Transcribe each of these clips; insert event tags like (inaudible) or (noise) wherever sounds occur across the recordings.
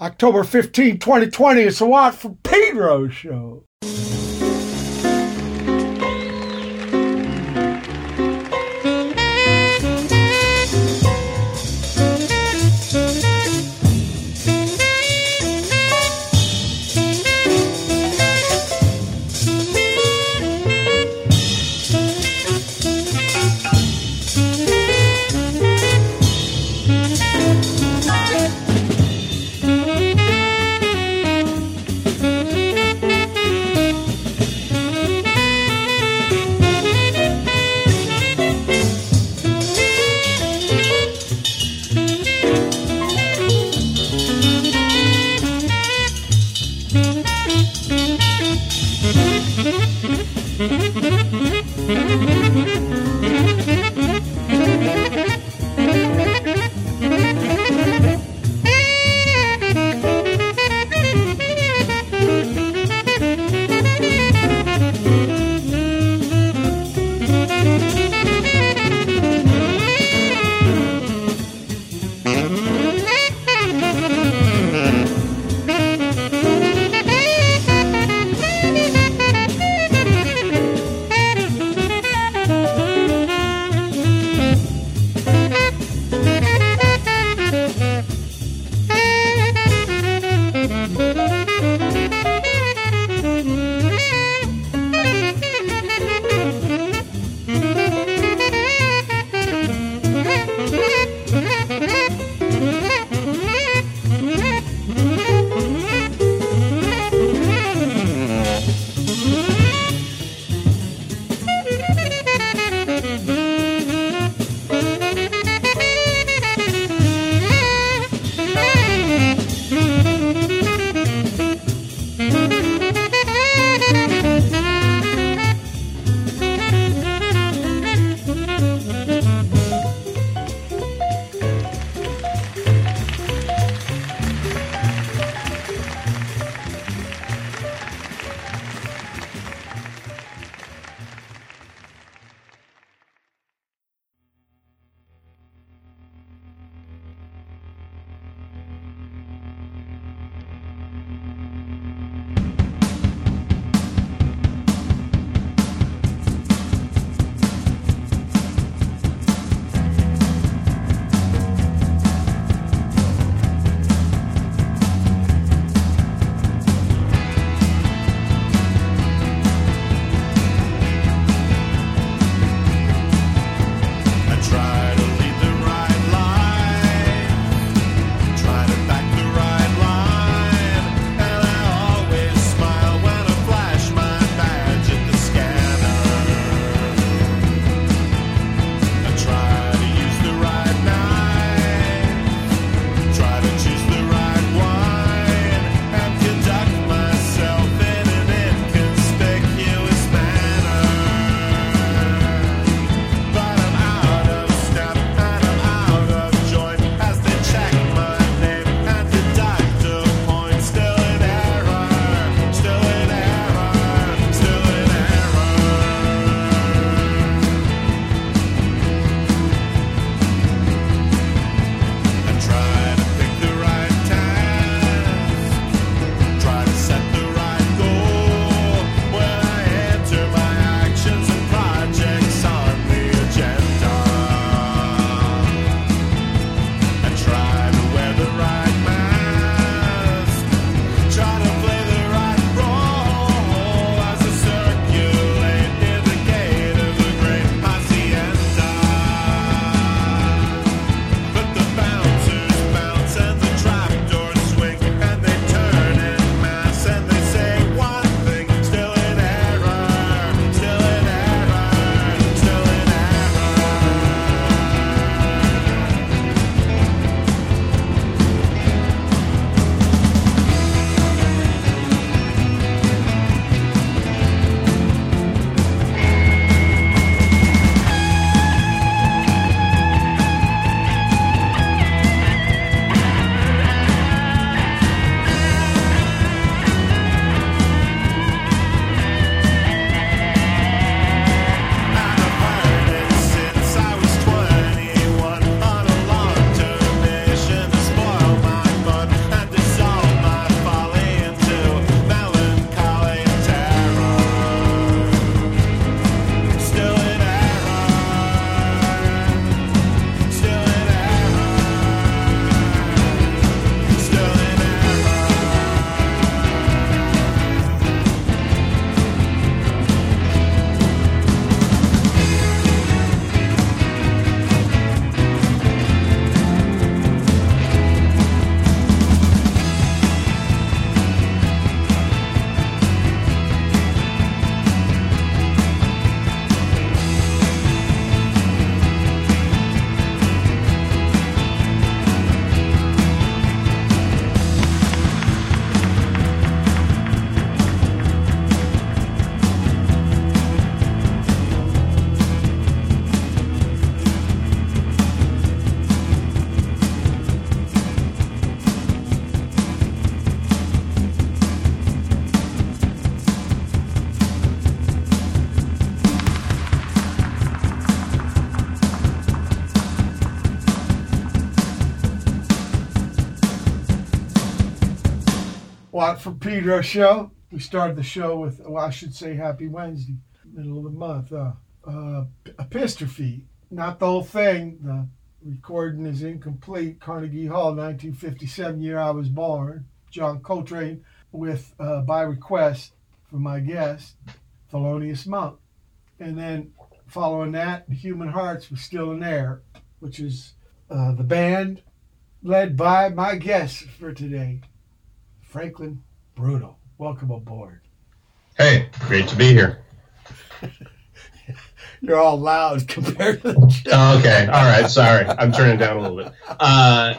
October 15, 2020. It's a Watt from Pedro show. Watt for Pedro show. We started the show with, well, I should say Happy Wednesday, middle of the month. Uh, uh, Epistrophy, not the whole thing. The recording is incomplete. Carnegie Hall, 1957 year I was born. John Coltrane with uh, By Request from my guest, Thelonious Monk. And then following that, Human Hearts was Still in Error, which is uh, the band led by my guest for today, Franklin Bruno. Welcome aboard. Hey, great to be here. (laughs) You're all loud compared to the. (laughs) Oh, okay, all right. Sorry, I'm turning down a little bit. Uh,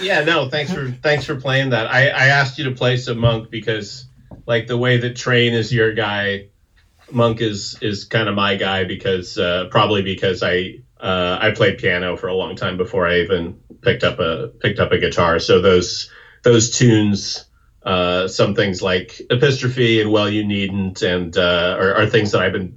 yeah, no, thanks for thanks for playing that. I, I asked you to play some Monk because, like, the way that Train is your guy, Monk is is kind of my guy because uh, probably because I uh, I played piano for a long time before I even picked up a picked up a guitar. So those those tunes, uh, some things like Epistrophy and Well You Needn't, and uh, are, are things that I've been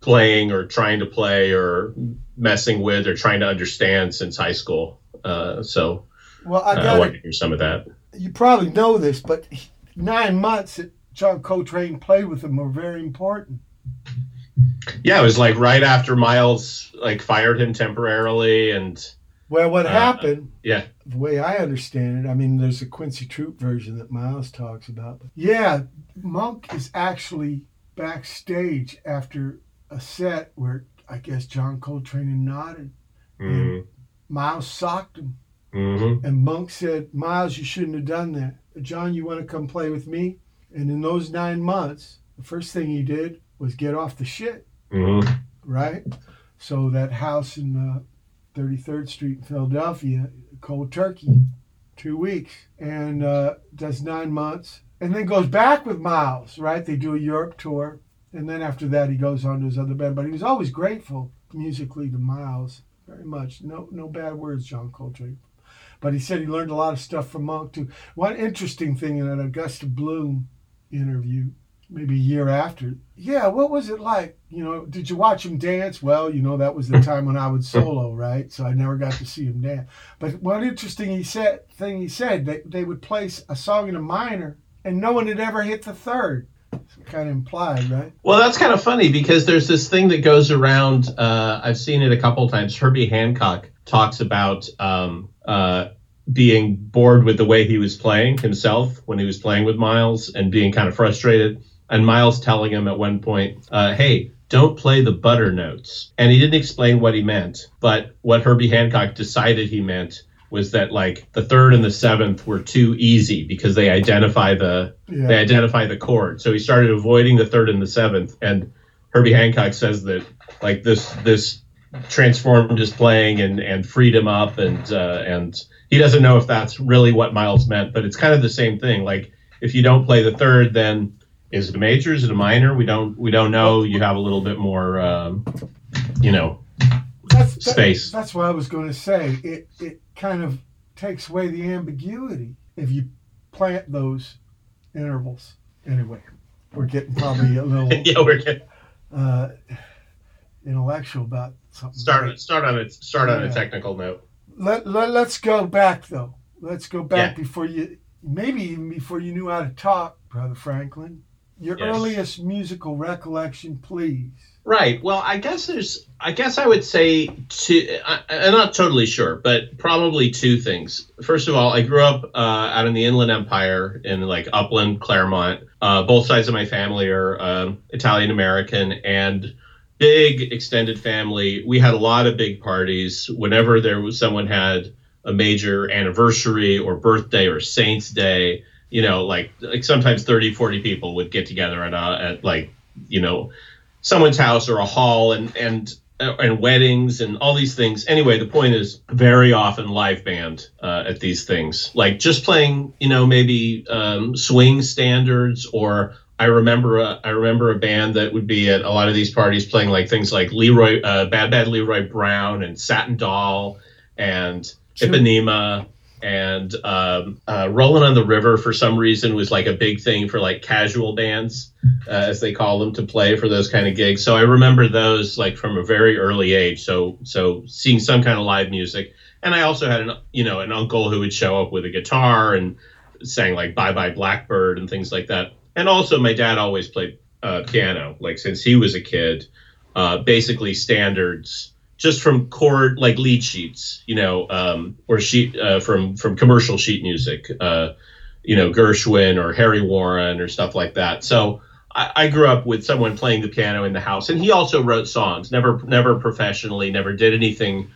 playing or trying to play or messing with or trying to understand since high school. Uh, so Well, I uh, I to hear some of that. You probably know this, but nine months that John Coltrane played with him were very important. Yeah, it was like right after Miles like fired him temporarily, and Well, what Uh, happened, yeah, the way I understand it, I mean, there's a Quincy Troupe version that Miles talks about. Yeah, Monk is actually backstage after a set where I guess John Coltrane nodded. mm Miles socked him, hmm and Monk said, Miles, you shouldn't have done that. John, you want to come play with me? And in those nine months, the first thing he did was get off the shit. hmm right? So that house in uh, 33rd Street in Philadelphia, cold turkey, two weeks, and uh, does nine months, and then goes back with Miles, right? They do a Europe tour, and then after that he goes on to his other band. But he was always grateful musically to Miles, very much. No, no bad words, John Coltrane. But he said he learned a lot of stuff from Monk too. One interesting thing in an Augusta Blume interview, maybe a year after. Yeah, what was it like? You know, did you watch him dance? Well, you know, that was the time when I would solo, right? So I never got to see him dance. But one interesting he said thing he said that they would place a song in a minor and no one had ever hit the third. Kind of implied, right? Well, that's kind of funny because there's this thing that goes around. Uh, I've seen it a couple times. Herbie Hancock talks about um, uh, being bored with the way he was playing himself when he was playing with Miles and being kind of frustrated. And Miles telling him at one point, uh, "Hey, don't play the butter notes." And he didn't explain what he meant, but what Herbie Hancock decided he meant was that like the third and the seventh were too easy because they identify the Yeah. they identify the chord. So he started avoiding the third and the seventh. And Herbie Hancock says that like this this transformed his playing and and freed him up and uh, and he doesn't know if that's really what Miles meant, but it's kind of the same thing. Like if you don't play the third, then is it a major? Is it a minor? We don't we don't know. You have a little bit more, um, you know, That's, that- Space. that's what I was going to say. It it kind of takes away the ambiguity if you plant those intervals. Anyway, we're getting probably a little (laughs) yeah. We're gonna uh, intellectual about something. start start on a start on Yeah. a technical note. Let, let, let's go back though. Let's go back Yeah. before you, maybe even before you knew how to talk, Brother Franklin. Your Yes. earliest musical recollection, please. Right. Well, I guess there's. I guess I would say two. I, I'm not totally sure, but probably two things. First of all, I grew up uh, out in the Inland Empire in like Upland, Claremont. Uh, both sides of my family are um, Italian American and big extended family. We had a lot of big parties. Whenever there was someone had a major anniversary or birthday or Saints Day, you know, like like sometimes 30, 40 people would get together at a, at like you know someone's house or a hall and and uh, and weddings and all these things. Anyway, the point is very often live band uh, at these things, like just playing, you know, maybe um, swing standards or. I remember a, I remember a band that would be at a lot of these parties playing like things like Leroy uh, Bad Bad Leroy Brown and Satin Doll and. Ipanema and um, uh, Rolling on the River for some reason was like a big thing for like casual bands uh, as they call them to play for those kind of gigs. So I remember those like from a very early age. So so seeing some kind of live music, and I also had an you know an uncle who would show up with a guitar and sang like Bye Bye Blackbird and things like that. And also, my dad always played uh, piano, like since he was a kid, uh, basically standards just from chord like lead sheets, you know, um, or sheet uh, from from commercial sheet music, uh, you know, Gershwin or Harry Warren or stuff like that. So I, I, grew up with someone playing the piano in the house, and he also wrote songs. Never never professionally, never did anything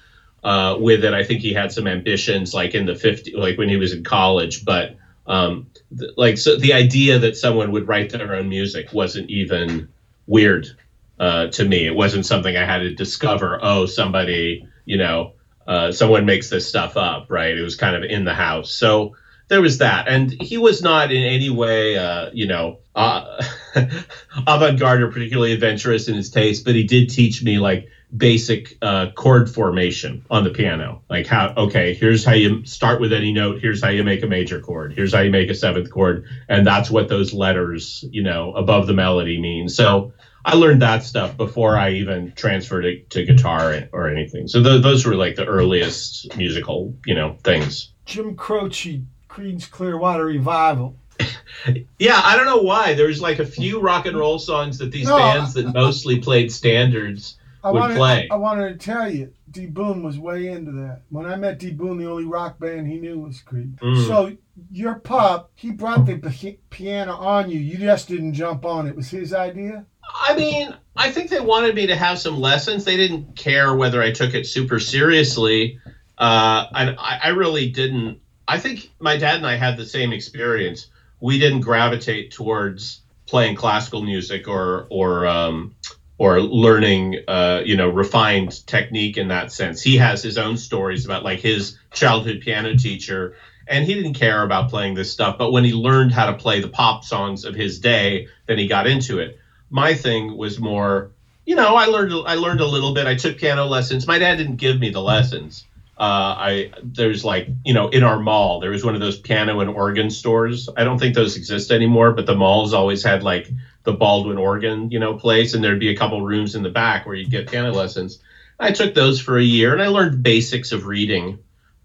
uh, with it. I think he had some ambitions, like in the 50, like when he was in college, but. Um, th- like so the idea that someone would write their own music wasn't even weird uh, to me. It wasn't something I had to discover. Oh, somebody, you know, uh, someone makes this stuff up, right? It was kind of in the house. So there was that, and he was not in any way, uh, you know, uh, (laughs) avant-garde or particularly adventurous in his taste, but he did teach me like basic uh, chord formation on the piano. Like how, okay, here's how you start with any note. Here's how you make a major chord. Here's how you make a seventh chord, and that's what those letters, you know, above the melody mean. So I learned that stuff before I even transferred it to guitar or anything. So th- those were like the earliest musical, you know, things. Jim Croce, Creedence Clearwater Revival. (laughs) yeah, I don't know why. There's like a few rock and roll songs that these no, bands that mostly played standards I would wanted, play. I, I, wanted to tell you, D Boon was way into that. When I met D Boon, the only rock band he knew was Creed. Mm. So your pup, he brought the piano on you. You just didn't jump on it. Was his idea? I mean, I think they wanted me to have some lessons. They didn't care whether I took it super seriously. Uh, and I, I really didn't. I think my dad and I had the same experience. We didn't gravitate towards playing classical music or or um, or learning, uh, you know, refined technique in that sense. He has his own stories about like his childhood piano teacher, and he didn't care about playing this stuff. But when he learned how to play the pop songs of his day, then he got into it my thing was more, you know, I learned I learned a little bit. I took piano lessons. My dad didn't give me the lessons. Uh, I there's like you know in our mall there was one of those piano and organ stores. I don't think those exist anymore, but the malls always had like the Baldwin organ you know place, and there'd be a couple rooms in the back where you'd get piano lessons. I took those for a year, and I learned basics of reading,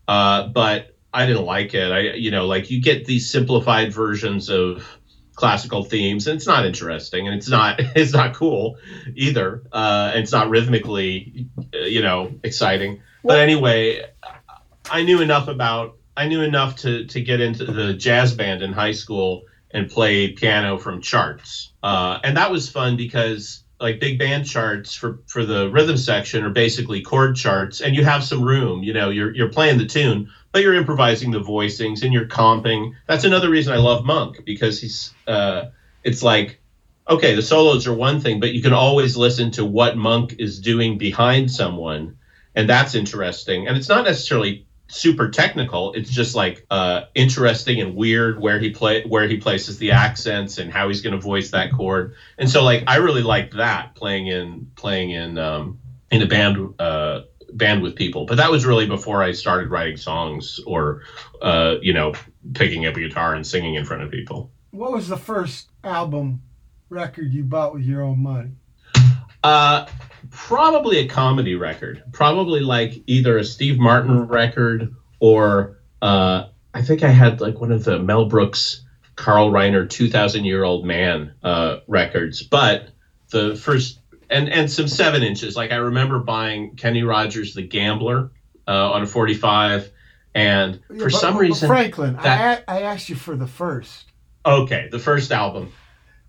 uh, but I didn't like it. I you know like you get these simplified versions of classical themes and it's not interesting and it's not (laughs) it's not cool either uh, and it's not rhythmically you know exciting. But anyway i knew enough about i knew enough to to get into the jazz band in high school and play piano from charts. Uh, and that was fun because like big band charts for for the rhythm section are basically chord charts and you have some room you know you're you're playing the tune but you're improvising the voicings and you're comping. That's another reason I love Monk because he's uh, it's like okay, the solos are one thing, but you can always listen to what Monk is doing behind someone, and that's interesting. And it's not necessarily super technical. It's just like uh, interesting and weird where he play where he places the accents and how he's going to voice that chord. And so like I really liked that playing in playing in um, in a band uh, band with people. But that was really before I started writing songs or, uh, you know, picking up a guitar and singing in front of people. What was the first album record you bought with your own money? Uh, probably a comedy record. Probably like either a Steve Martin record or uh, I think I had like one of the Mel Brooks, Carl Reiner, 2,000 Year Old Man uh, records. But the first and and some seven inches. Like I remember buying Kenny Rogers The Gambler uh, on a 45, and yeah, for but, some reason, Franklin, that, I, I asked you for the first. Okay, the first album.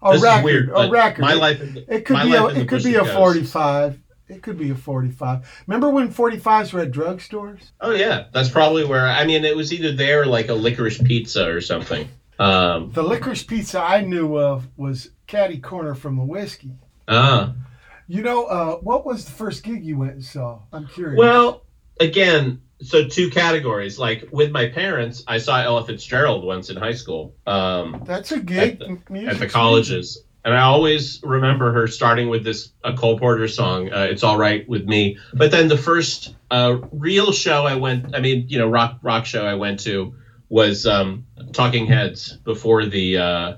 A this record. Weird, a record. My life. It could be. A, it could be a 45. It could be a 45. Remember when 45s were at drugstores? Oh yeah, that's probably where. I mean, it was either there or like a licorice pizza or something. Um, the licorice pizza I knew of was Caddy Corner from the Whisky. Ah. You know, uh, what was the first gig you went and saw? I'm curious. Well, again, so two categories. Like with my parents, I saw Ella Fitzgerald once in high school. Um, That's a gig at the, at the colleges. And I always remember her starting with this a Cole Porter song, uh, "It's All Right with Me." But then the first uh, real show I went, I mean, you know, rock rock show I went to was um, Talking Heads before the uh,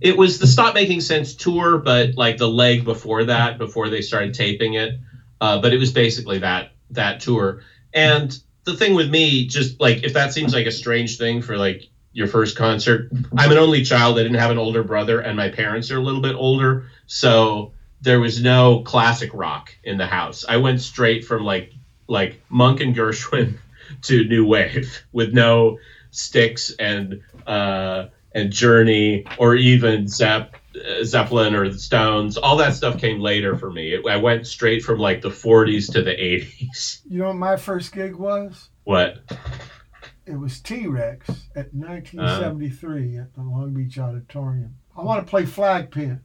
it was the Stop Making Sense tour, but like the leg before that, before they started taping it. Uh, but it was basically that that tour. And the thing with me, just like if that seems like a strange thing for like your first concert. I'm an only child. I didn't have an older brother, and my parents are a little bit older, so there was no classic rock in the house. I went straight from like like Monk and Gershwin (laughs) to new wave (laughs) with no sticks and uh, and Journey or even Zepp, uh, Zeppelin or the Stones. All that stuff came later for me. It, I went straight from like the 40s to the 80s. (laughs) You know what my first gig was? What? It was T Rex at 1973 at the Long Beach Auditorium. I want to play Flag Pin.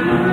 Sail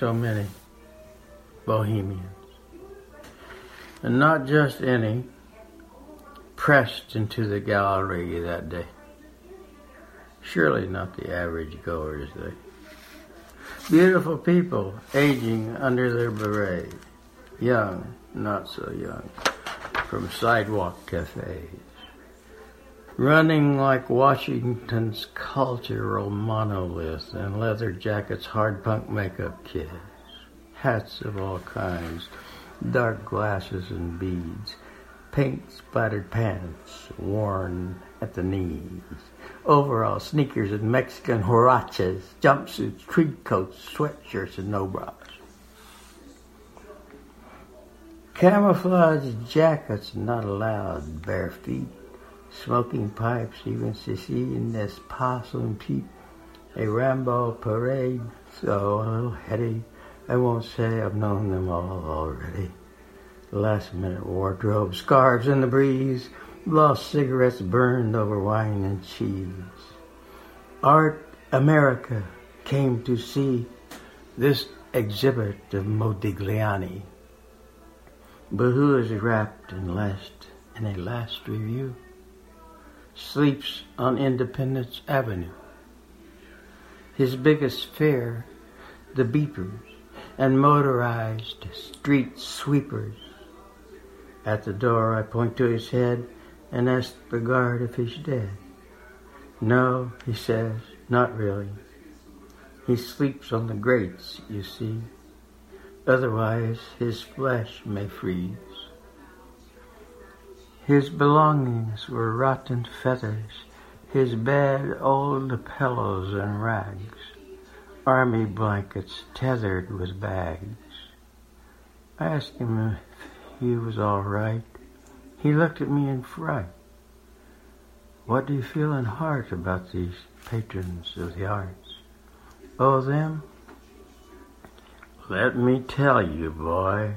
so many bohemians. And not just any pressed into the gallery that day. Surely not the average goers they. Beautiful people aging under their beret, young, not so young, from sidewalk cafes running like Washington's cultural monolith in leather jackets, hard punk makeup kids, hats of all kinds, dark glasses and beads, paint splattered pants worn at the knees, overalls, sneakers, and Mexican huaraches, jumpsuits, tweed coats, sweatshirts, and no bras. Camouflage jackets not allowed, bare feet smoking pipes, even Sicilian as possum peep, a Rambo parade, so little heady. I won't say I've known them all already. Last minute wardrobe, scarves in the breeze, lost cigarettes burned over wine and cheese. Art America came to see this exhibit of Modigliani. But who is wrapped in last in a last review? Sleeps on Independence Avenue. His biggest fear, the beepers and motorized street sweepers. At the door, I point to his head and ask the guard if he's dead. No, he says, not really. He sleeps on the grates, you see. Otherwise, his flesh may freeze. His belongings were rotten feathers, his bed old pillows and rags, army blankets tethered with bags. I asked him if he was all right. He looked at me in fright. What do you feel in heart about these patrons of the arts? Oh, them? Let me tell you, boy.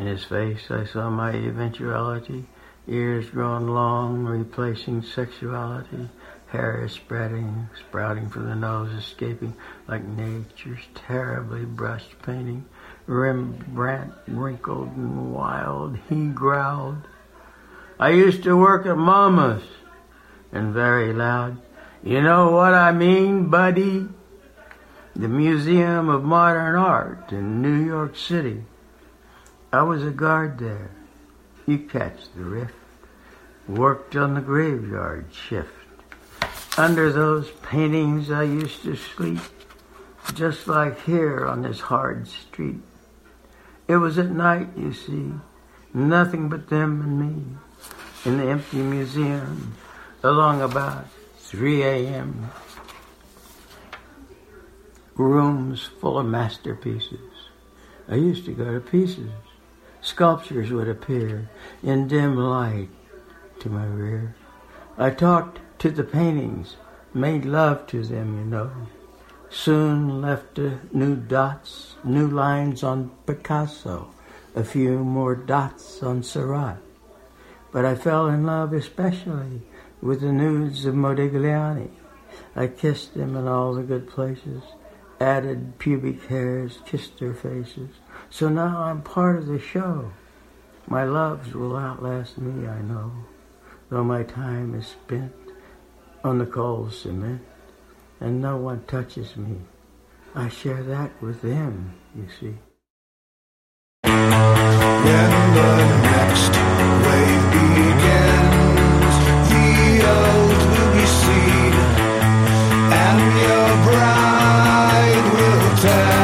In his face I saw my eventuality, ears grown long, replacing sexuality, hair spreading, sprouting from the nose, escaping like nature's terribly brushed painting. Rembrandt, wrinkled and wild, he growled. I used to work at MoMA's, and very loud. You know what I mean, buddy? The Museum of Modern Art in New York City. I was a guard there. You catch the rift. Worked on the graveyard shift. Under those paintings I used to sleep, just like here on this hard street. It was at night, you see, nothing but them and me, in the empty museum, along about 3 a.m. Rooms full of masterpieces. I used to go to pieces sculptures would appear in dim light to my rear. I talked to the paintings, made love to them, you know. Soon left new dots, new lines on Picasso, a few more dots on Seurat. But I fell in love especially with the nudes of Modigliani. I kissed them in all the good places, added pubic hairs, kissed their faces. So now I'm part of the show. My loves will outlast me, I know, though my time is spent on the cold cement and no one touches me. I share that with them, you see. When the next wave begins, the old will be seen, and your bride will tell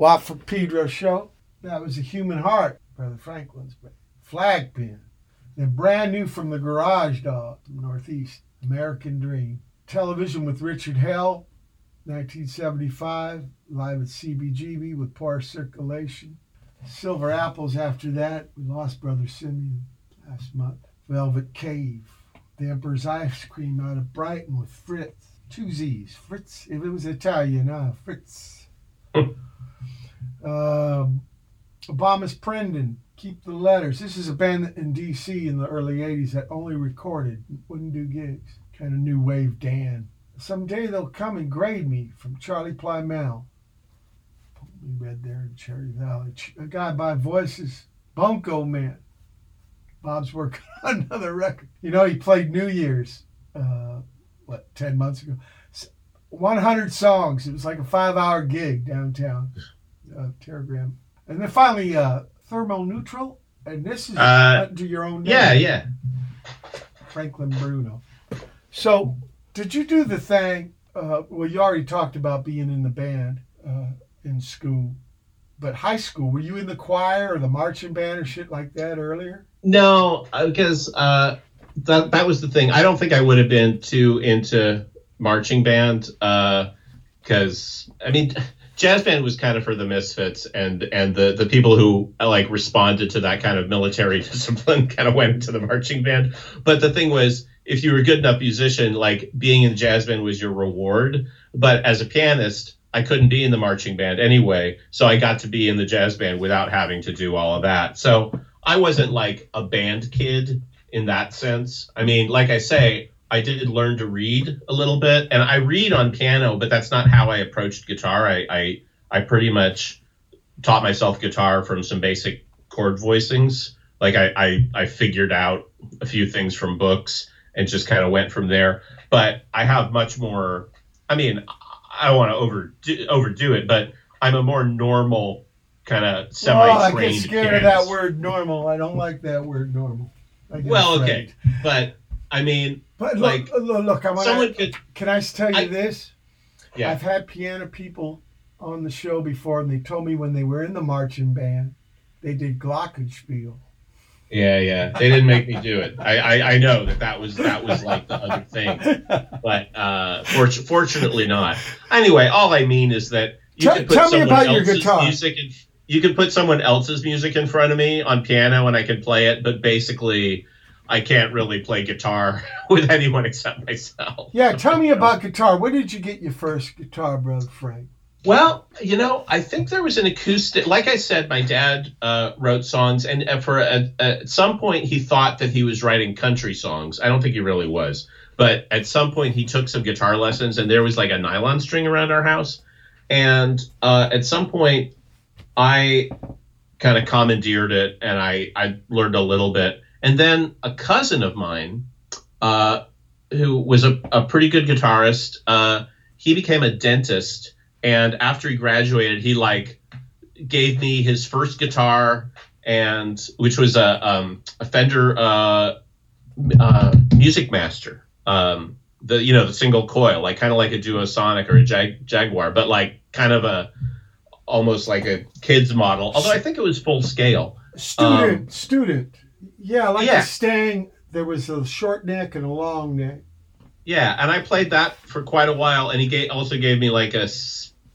Watt from Pedro show. That was a human heart, Brother Franklin's. Flag pin. Then brand new from the Garage Dog, Northeast, American Dream. Television with Richard Hell, 1975, live at CBGB with poor circulation. Silver Apples after that, we lost Brother Simeon last month. Velvet Cave. The Emperor's Ice Cream out of Brighton with Frizz. Two Z's. Frizz. If it was Italian, ah, Fritz. (laughs) um, Bomis Prendin. Keep the letters. This is a band in D.C. in the early 80s that only recorded, wouldn't do gigs. Kind of new wave Dan. Someday they'll come and grade me from Charley Plymell. We read there in Cherry Valley. Guided by Voices, Bunco Man. Bob's working (laughs) on another record. You know, he played New Year's, uh, what, 10 months ago. 100 songs. It was like a five hour gig downtown, uh, Telegram. And then finally, uh, Thermoneutral. And this is Uh, under your own name. Yeah, yeah. Franklin Bruno. So, did you do the thing? Uh, well, you already talked about being in the band uh, in school, but high school, were you in the choir or the marching band or shit like that earlier? No, because uh, that that was the thing. I don't think I would have been too into marching band because I mean, jazz band was kind of for the misfits and and the the people who like responded to that kind of military (laughs) discipline kind of went into the marching band. But the thing was, if you were a good enough musician, like being in jazz band was your reward. But as a pianist. I couldn't be in the marching band anyway, so I got to be in the jazz band without having to do all of that. So I wasn't like a band kid in that sense. I mean, like I say, I did learn to read a little bit, and I read on piano, but that's not how I approached guitar. I I, I pretty much taught myself guitar from some basic chord voicings. Like I, I I figured out a few things from books and just kind of went from there. But I have much more. I mean, I don't want to overdo, overdo it, but I'm a more normal kind of semi oh, I get scared of that word normal. I don't like that word normal. Well, afraid. okay, but I mean, But like, look, look, look, I'm someone could, can I tell you I- this? yeah. I've had piano people on the show before, and they told me when they were in the marching band, they did glockenspiel. Yeah, yeah. They didn't make me do it. I, I, I know that that was that was like the other thing, but uh, fort- fortunately not. Anyway, all I mean is that you Tell- could put tell me about your guitar. music. In, you could put someone else's music in front of me on piano, and I can play it. But basically, I can't really play guitar (laughs) with anyone except myself. Yeah, tell me about guitar. Where did you get your first guitar, brother Frank? Well, you know, I think there was an acoustic. Like I said, my dad uh, wrote songs, and uh, for a, at some point he thought that he was writing country songs. I don't think he really was, but at some point he took some guitar lessons, and there was like a nylon string around our house, and uh, at some point I kind of commandeered it, and I I learned a little bit, and then a cousin of mine, uh, who was a, a pretty good guitarist, uh, he became a dentist. And after he graduated he like gave me his first guitar and which was a, um, a fender uh, uh, Musicmaster. Um, the you know the single coil like kind of like a duosonic or a Jag- jaguar but like kind of a almost like a kid's model. Although i think it was full scale. Student, student. Yeah, like yeah. the Stang, there was a short neck and a long neck. Yeah, and I played that for quite a while, and he gave, also gave me like a.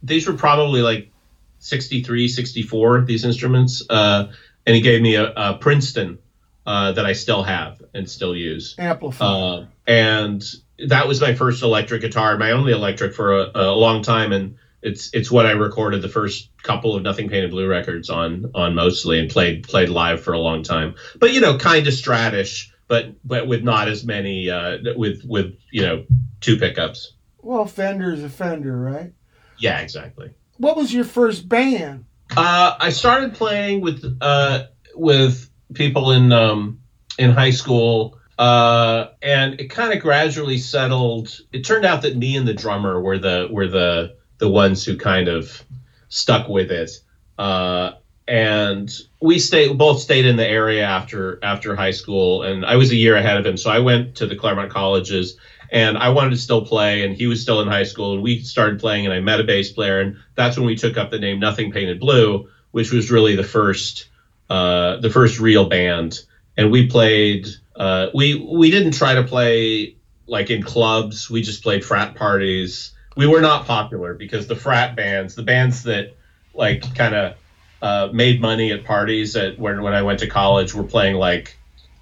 These were probably like 63, 64, these instruments, uh, and he gave me a, a Princeton uh, that I still have and still use. Amplifier. Uh, and that was my first electric guitar, my only electric for a, a long time, and it's it's what I recorded the first couple of Nothing Painted Blue records on on mostly, and played played live for a long time. But you know, kind of stratish, but but with not as many uh, with with you know two pickups. well, Fender is a Fender, right? Yeah, exactly. What was your first band? Uh, I started playing with uh, with people in um, in high school, uh, and it kind of gradually settled. It turned out that me and the drummer were the were the the ones who kind of stuck with it. Uh, and we stayed both stayed in the area after after high school, and I was a year ahead of him, so I went to the Claremont colleges, And I wanted to still play, and he was still in high school, and we started playing, and I met a bass player, and that's when we took up the name Nothing Painted Blue, which was really the first uh, the first real band. And we played. Uh, we we didn't try to play like in clubs. We just played frat parties. We were not popular because the frat bands, the bands that like kind of uh, made money at parties at when when I went to college, were playing like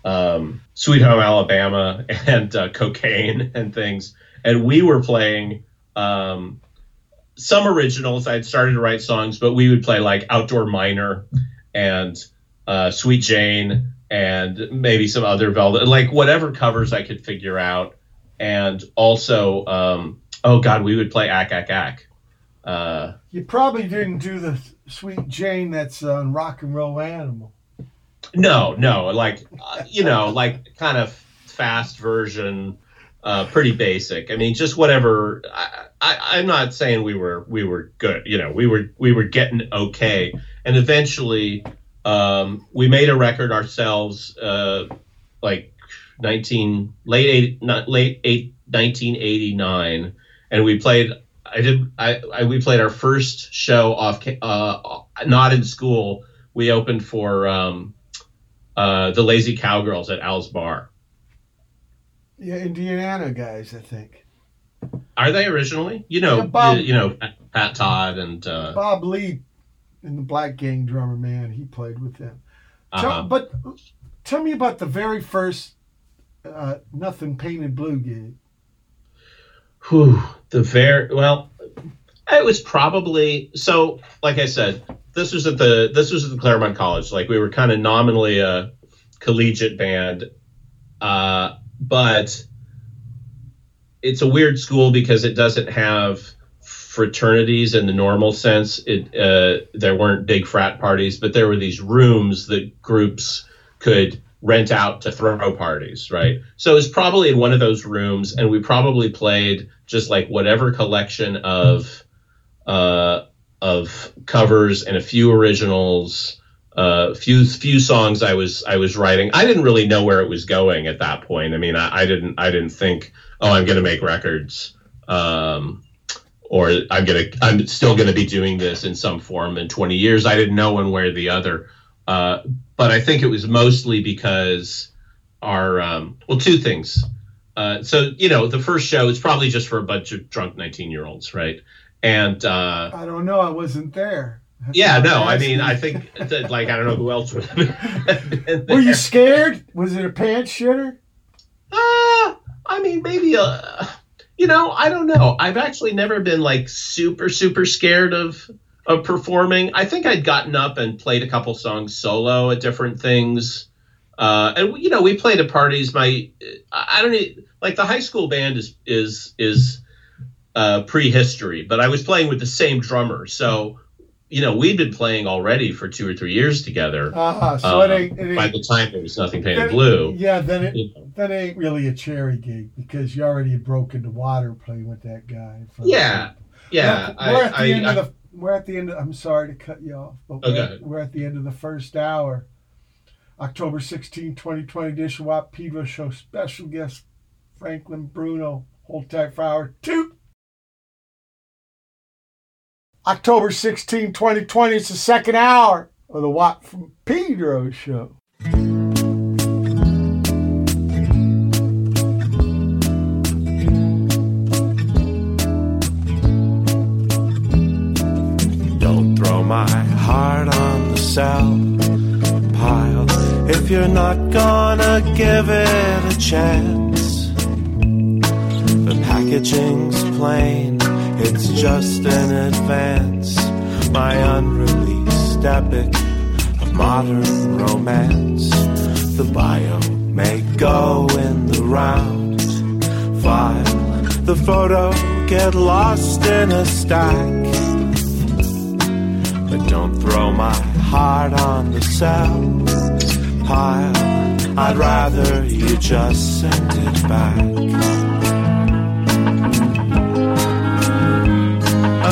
um, Sweet Home Alabama (laughs) and uh, cocaine and things, and we were playing um, some originals. I'd started to write songs, but we would play like Outdoor Miner and uh, Sweet Jane and maybe some other Velvet, like whatever covers I could figure out. And also, um, oh God, we would play Ack Ack Ack. Uh, You probably didn't do the Sweet Jane that's on Rock and Roll Animal. no, no, like uh, you know, like kind of fast version, uh, pretty basic. I mean, just whatever. I, I, I'm not saying we were we were good. You know, we were we were getting okay, and eventually um, we made a record ourselves, uh, like 19 late eight, not late eight, 1989, and we played. I did. I, I we played our first show off, uh, not in school. We opened for um, uh, the Lazy Cowgirls at Al's Bar. Yeah, Indiana guys, I think. Are they originally? You know, Yeah, Bob- you, you know Pat Todd and uh, Bob Lee and the Black Gang drummer man, he played with them. Tell- uh-huh. but tell me about the very first uh, Nothing Painted Blue gig. Whew, the very well, it was probably so. Like I said, this was at the this was at the Claremont College. Like we were kind of nominally a collegiate band, uh, but it's a weird school because it doesn't have fraternities in the normal sense. It uh, there weren't big frat parties, but there were these rooms that groups could rent out to throw parties, right? So it was probably in one of those rooms, and we probably played just like whatever collection of uh, of covers and a few originals, uh, few few songs I was I was writing. I didn't really know where it was going at that point. I mean, I, I didn't I didn't think, oh, I'm going to make records. Um, or I'm gonna, I'm still gonna be doing this in some form in 20 years. I didn't know one way or the other. Uh, but I think it was mostly because our um, well, two things. Uh, so you know, the first show is probably just for a bunch of drunk 19 year olds, right? And uh, I don't know. I wasn't there. That's yeah, no, I mean. I think that, like I don't know who else would. have (laughs) Were you scared? Was it a pants shitter? Uh, I mean, maybe a. You know, I don't know. I've actually never been like super super scared of of performing. I think I'd gotten up and played a couple songs solo at different things. Uh, and you know, we played at parties. My, I don't e- like the high school band is is is uh, prehistory, but I was playing with the same drummer, so you know we'd been playing already for two or three years together. Uh-huh. So it ain't. It by the time there was nothing painted blue. Yeah, then it you know. that ain't really a cherry gig because you already broke into water playing with that guy. Yeah, yeah. Look, I- we're at the I- end I- of the. We're at the end. Of, I'm sorry to cut you off, but Oh, we're, we're at the end of the first hour. October 16, 2020 edition Watt Pedro Show special guest Franklin Bruno. Hold tight for hour two. October 16, 2020. It's the second hour of the Watt from Pedro Show. Pile if you're not gonna give it a chance. The packaging's plain, it's just an advance. My unreleased epic of modern romance. The bio may go in the round. File the photo, get lost in a stack. But don't throw my heart on the sell pile. I'd rather you just send it back.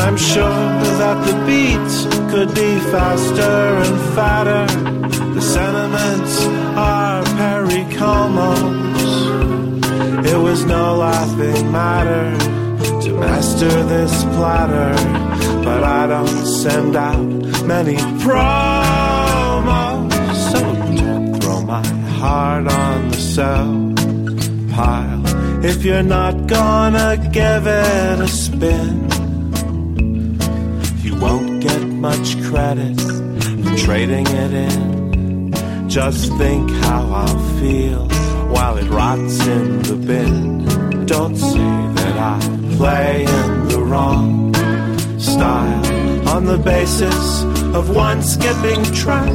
I'm sure that the beats could be faster and fatter. The sentiments are Perry Comos. It was no laughing matter to master this platter, but I don't send out many promos. So don't throw my heart on the sell pile if you're not gonna give it a spin. You won't get much credit for trading it in. Just think how I'll feel while it rots in the bin. Don't say that I play in the wrong style on the basis of one skipping track.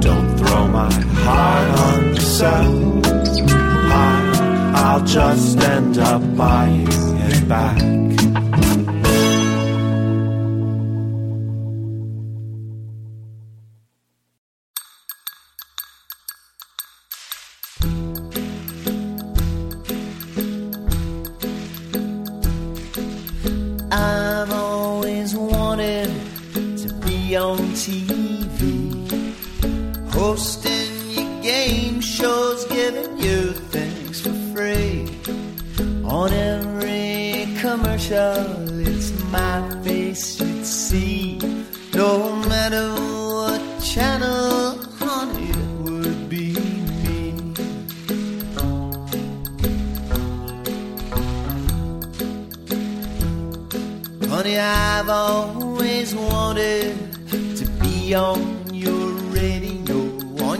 Don't throw my heart on the sell pile. I'll just end up buying it back.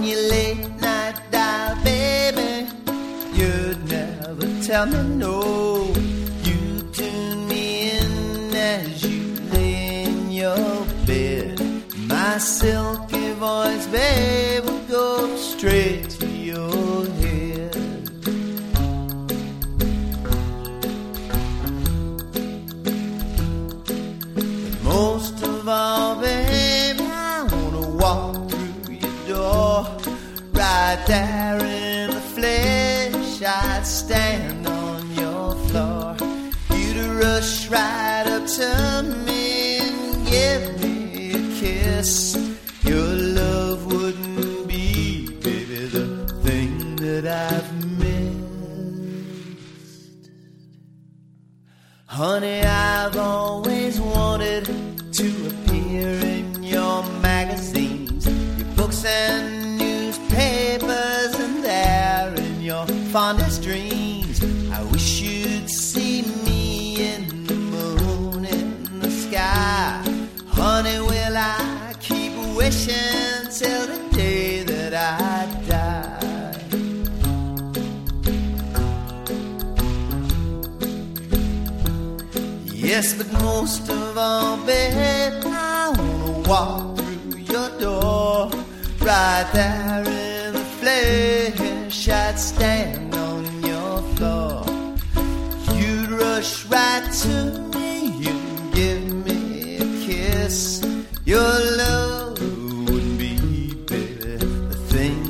On your late night dial, baby. You'd never tell me no. You tune me in as you lay in your bed. My silky voice, babe, most of all, babe, I wanna walk through your door. Right there in the flesh, I'd stand on your floor. You'd rush right to me, you'd give me a kiss. Your love would be, baby, the thing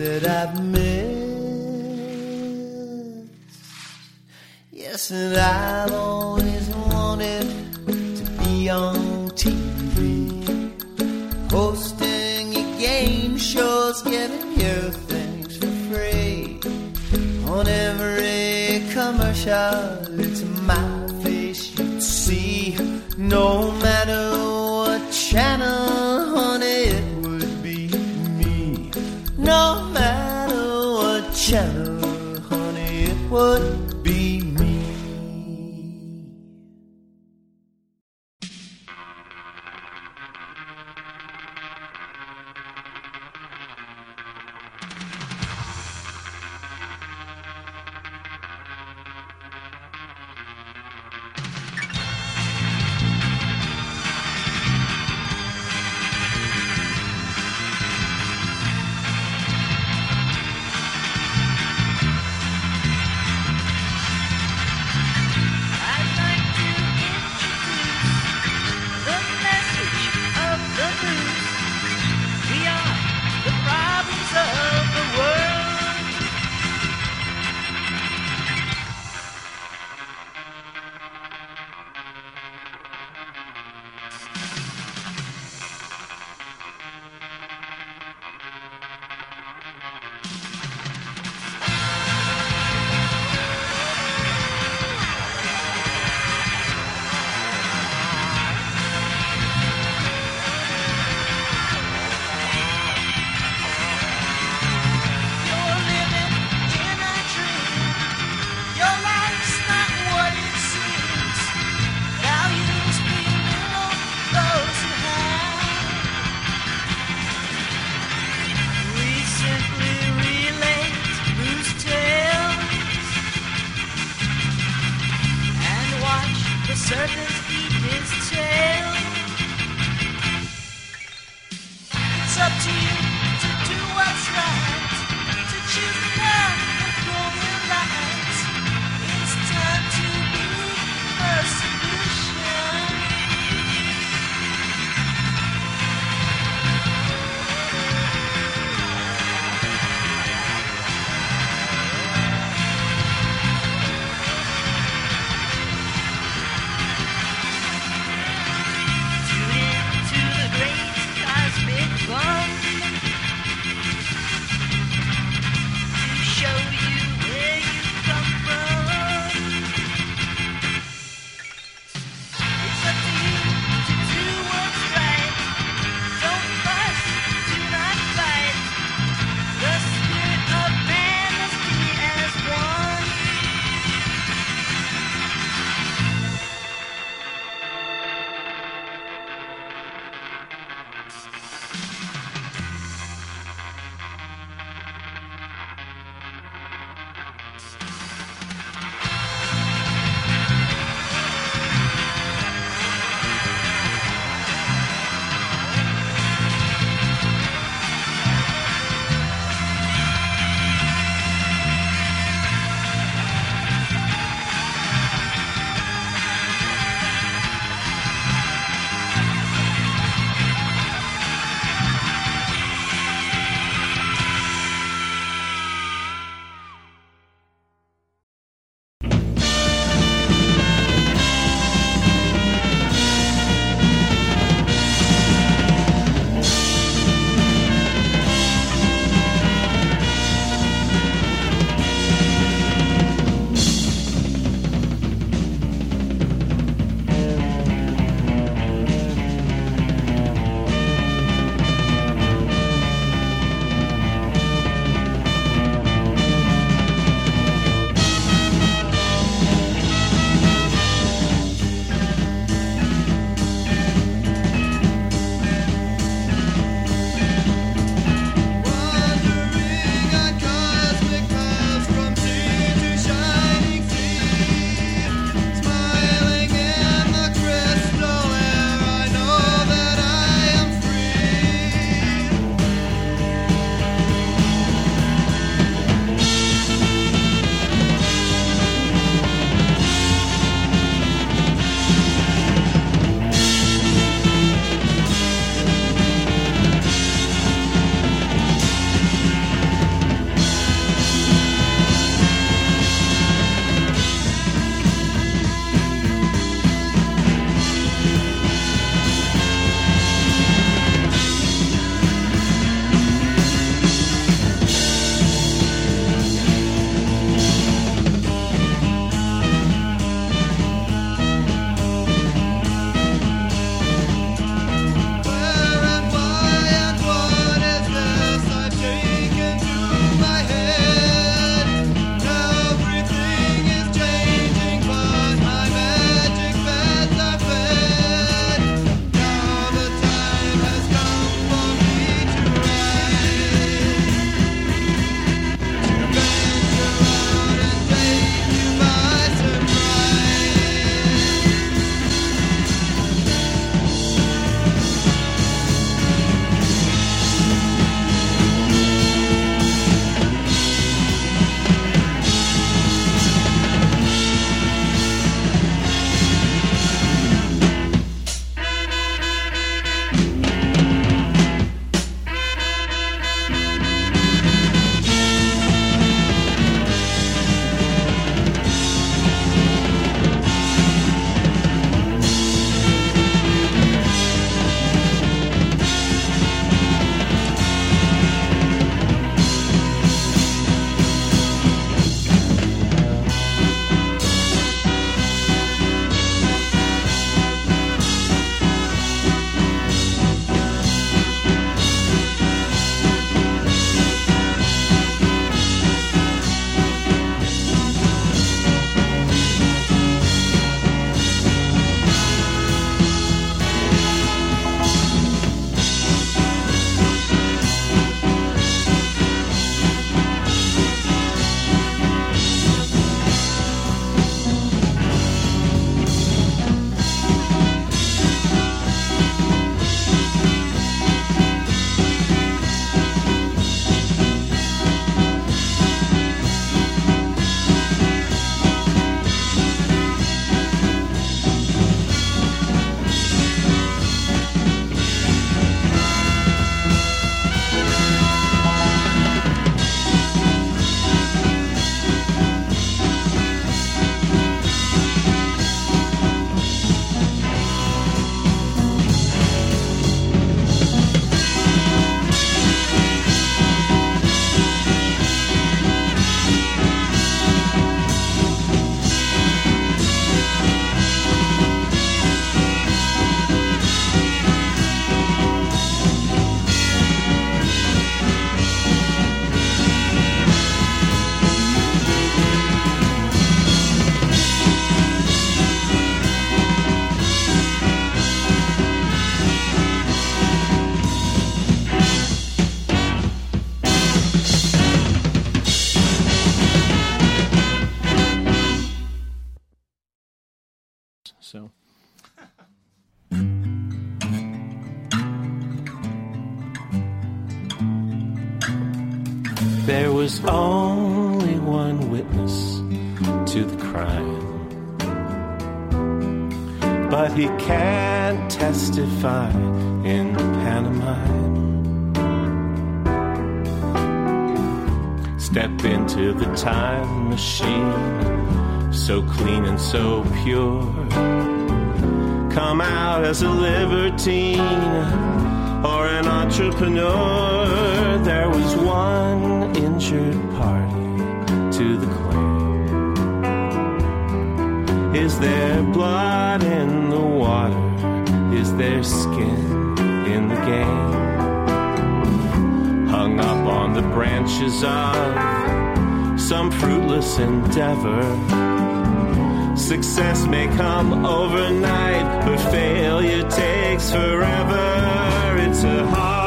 that I've missed. Yes, and I've always you things for free. On every commercial, it's my face you'd see. No testify in pantomime. Step into the time machine, so clean and so pure. Come out as a libertine or an entrepreneur. There was one injured party to the claim. Is there blood? Skin in the game? Hung up on the branches of some fruitless endeavor. Success may come overnight, but failure takes forever. It's a hard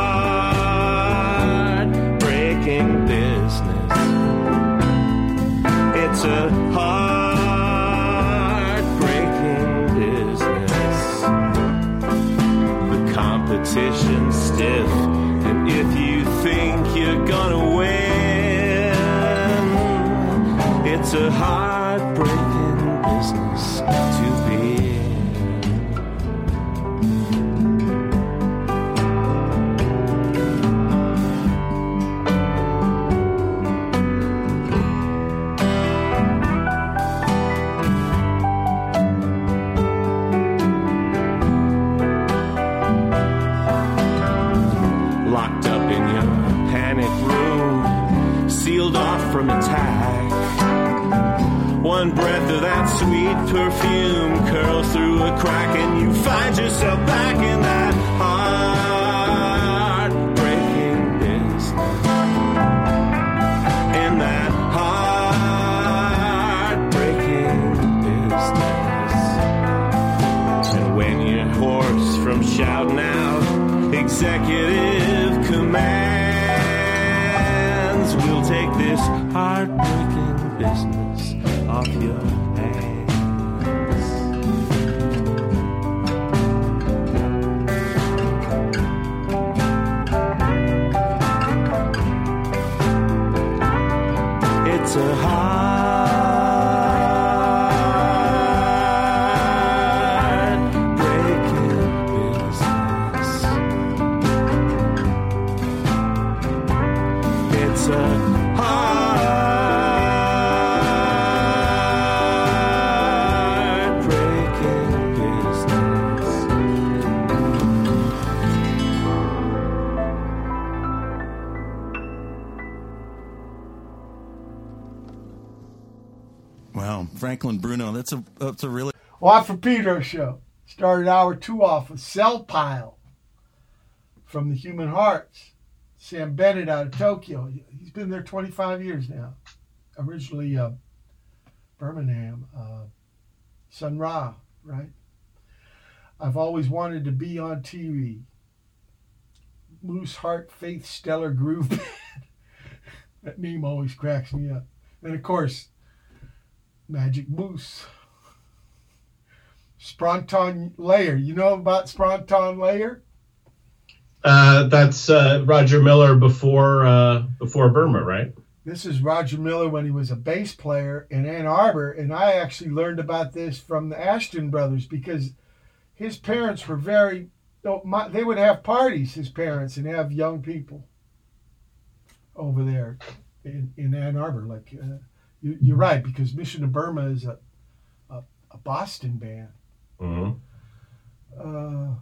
That's a really Watt for Pedro show. Started hour two off with Sell Pile from the Human Hearts. Samm Bennett out of Tokyo. He's been there 25 years now. Originally uh, Birmingham. Uh, Sun Ra, right? I've always wanted to be on TV. Mooseheart Faith Stellar Groove Band. (laughs) that name always cracks me up. And of course, Magic Moose. Sproton Layer. You know about Sproton Layer? Uh, that's uh, Roger Miller before uh, before Burma, right? This is Roger Miller when he was a bass player in Ann Arbor, and I actually learned about this from the Asheton brothers because his parents were very. They would have parties, his parents, and have young people over there in, in Ann Arbor. Like uh, you, you're right because Mission to Burma is a a, a Boston band. Hmm uh,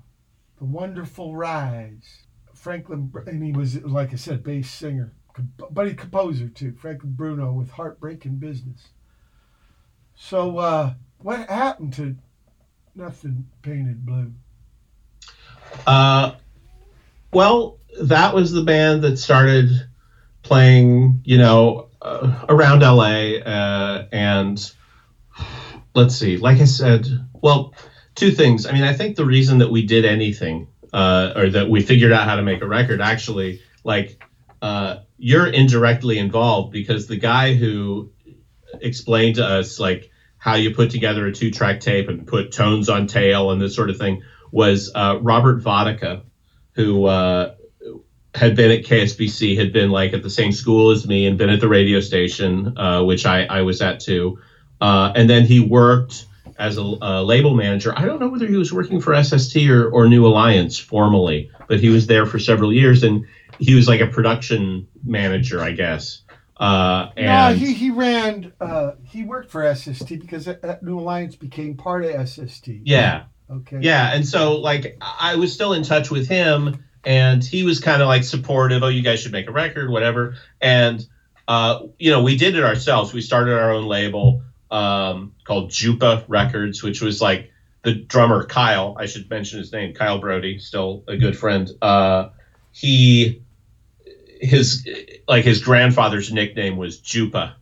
the Wonderful Rise. Franklin, and he was like I said, bass singer, comp- but he composer too. Franklin Bruno with Heartbreaking Business. So, uh, what happened to Nothing Painted Blue? Uh, well, that was the band that started playing, you know, uh, around LA. Uh, and let's see, like I said, well, two things. I mean, I think the reason that we did anything, uh, or that we figured out how to make a record, actually, like, uh, you're indirectly involved because the guy who explained to us, like, how you put together a two track tape and put tones on tail and this sort of thing was uh, Robert Vodka, who uh, had been at KSPC, had been like at the same school as me, and been at the radio station, uh, which I, I was at too. Uh, and then he worked as a, a label manager. I don't know whether he was working for SST or, or New Alliance formally, but he was there for several years, and he was like a production manager, I guess. Uh, No, he, he ran, uh, he worked for SST because that- that New Alliance became part of SST. yeah, Okay. Yeah, and so like I was still in touch with him, and he was kind of like supportive. Oh, you guys should make a record, whatever. And uh, you know, we did it ourselves. We started our own label um, called Jupa Records, which was like the drummer Kyle. I should mention his name, Kyle Brody, still a good friend. Uh, he his like his grandfather's nickname was Jupa.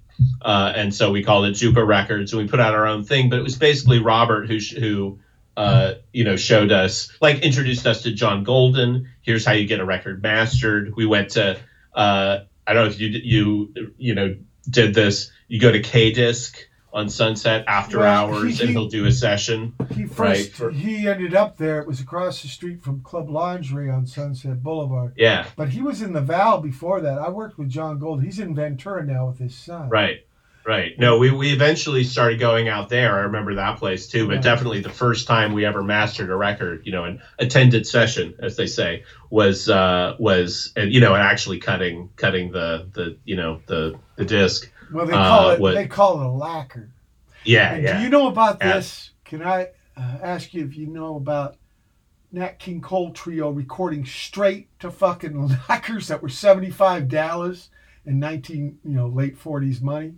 Uh, and so we called it Jupa Records, and we put out our own thing. But it was basically Robert who who uh, you know, showed us, like, introduced us to John Golden. Here's how you get a record mastered. We went to, uh, I don't know if you you you know did this. You go to K Disc on Sunset after Well, hours, he- and he'll do a session. He first Right, for- he ended up there. It was across the street from Club Lingerie on Sunset Boulevard. Yeah, But he was in the Val before that. I worked with John Gold. He's in Ventura now with his son. right, right. No, we we eventually started going out there. I remember that place too. But Yeah. definitely the first time we ever mastered a record, you know, an attended session, as they say, was uh, was you know, and actually cutting cutting the the you know the the disc. Well, they call Uh, it what- they call it a lacquer. Yeah, And yeah. Do you know about Yeah. this? Can I uh, ask you if you know about Nat King Cole Trio recording straight to fucking (laughs) lacquers that were seventy five dollars in nineteen you know late forties money?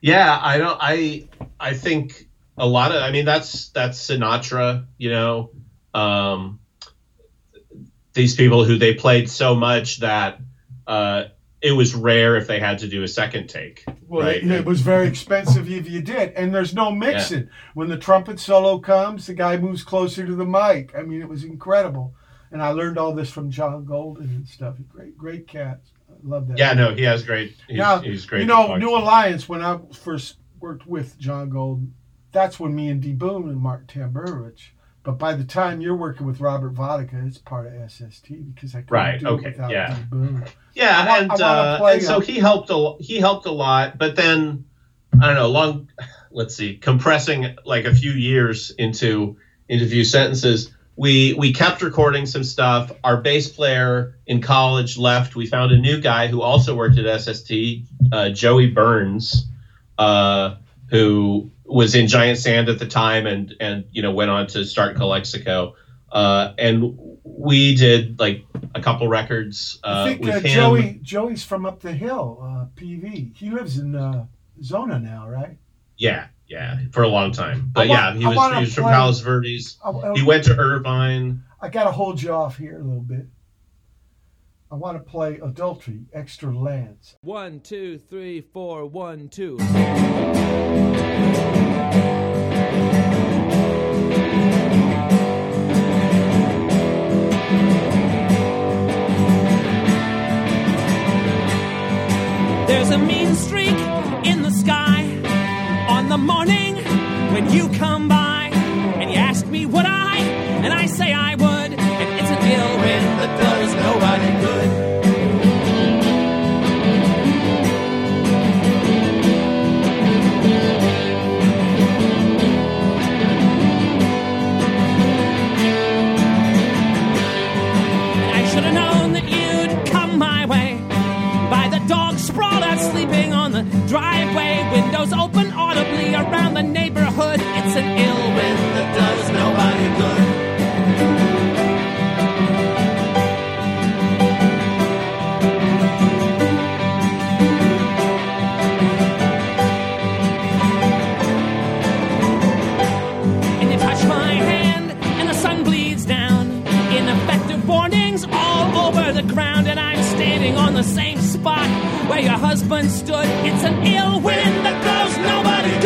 Yeah, I don't. I I think a lot of. I mean, that's that's Sinatra. You know, um, these people who they played so much that uh, it was rare if they had to do a second take. Well, right? it, it was very expensive if you did, and there's no mixing. When the trumpet solo comes, the guy moves closer to the mic. I mean, it was incredible, and I learned all this from John Golden and stuff. Great, great cat. I love that. yeah, no, he has great. He's, now, he's great. you know, New. Alliance. When I first worked with John Golden, that's when me and D Boon and Mark Tamburovich. But by the time you're working with Robert Vodka, it's part of SST because I couldn't Right, do okay, it without yeah. D Boon. Yeah, I and, I uh, and so he helped a lo- he helped a lot, but then I don't know, long let's see, compressing like a few years into into a few sentences, we we kept recording some stuff. Our bass player in college left. We found a new guy who also worked at SST, uh, Joey Burns, uh, who was in Giant Sand at the time, and and you know went on to start Calexico. Uh, and we did like a couple records uh, I think with uh, him. Joey Joey's from up the hill, uh, PV. He lives in uh, Zona now, right? Yeah, yeah, for a long time. But I wa- yeah, he was he was from Palos Verdes. I, I- He went to Irvine. I got to hold you off here a little bit. I want to play Adultery, Extra Lens. One, two, three, four, one, two. There's a mean streak in the sky on the morning when you come by driveway. Windows open audibly around the neighborhood. It's an ill wind that does nobody good. and touch my hand, and the sun bleeds down. Ineffective warnings all over the ground, and I'm standing on the same spot where your husband stood. It's an ill wind that blows nobody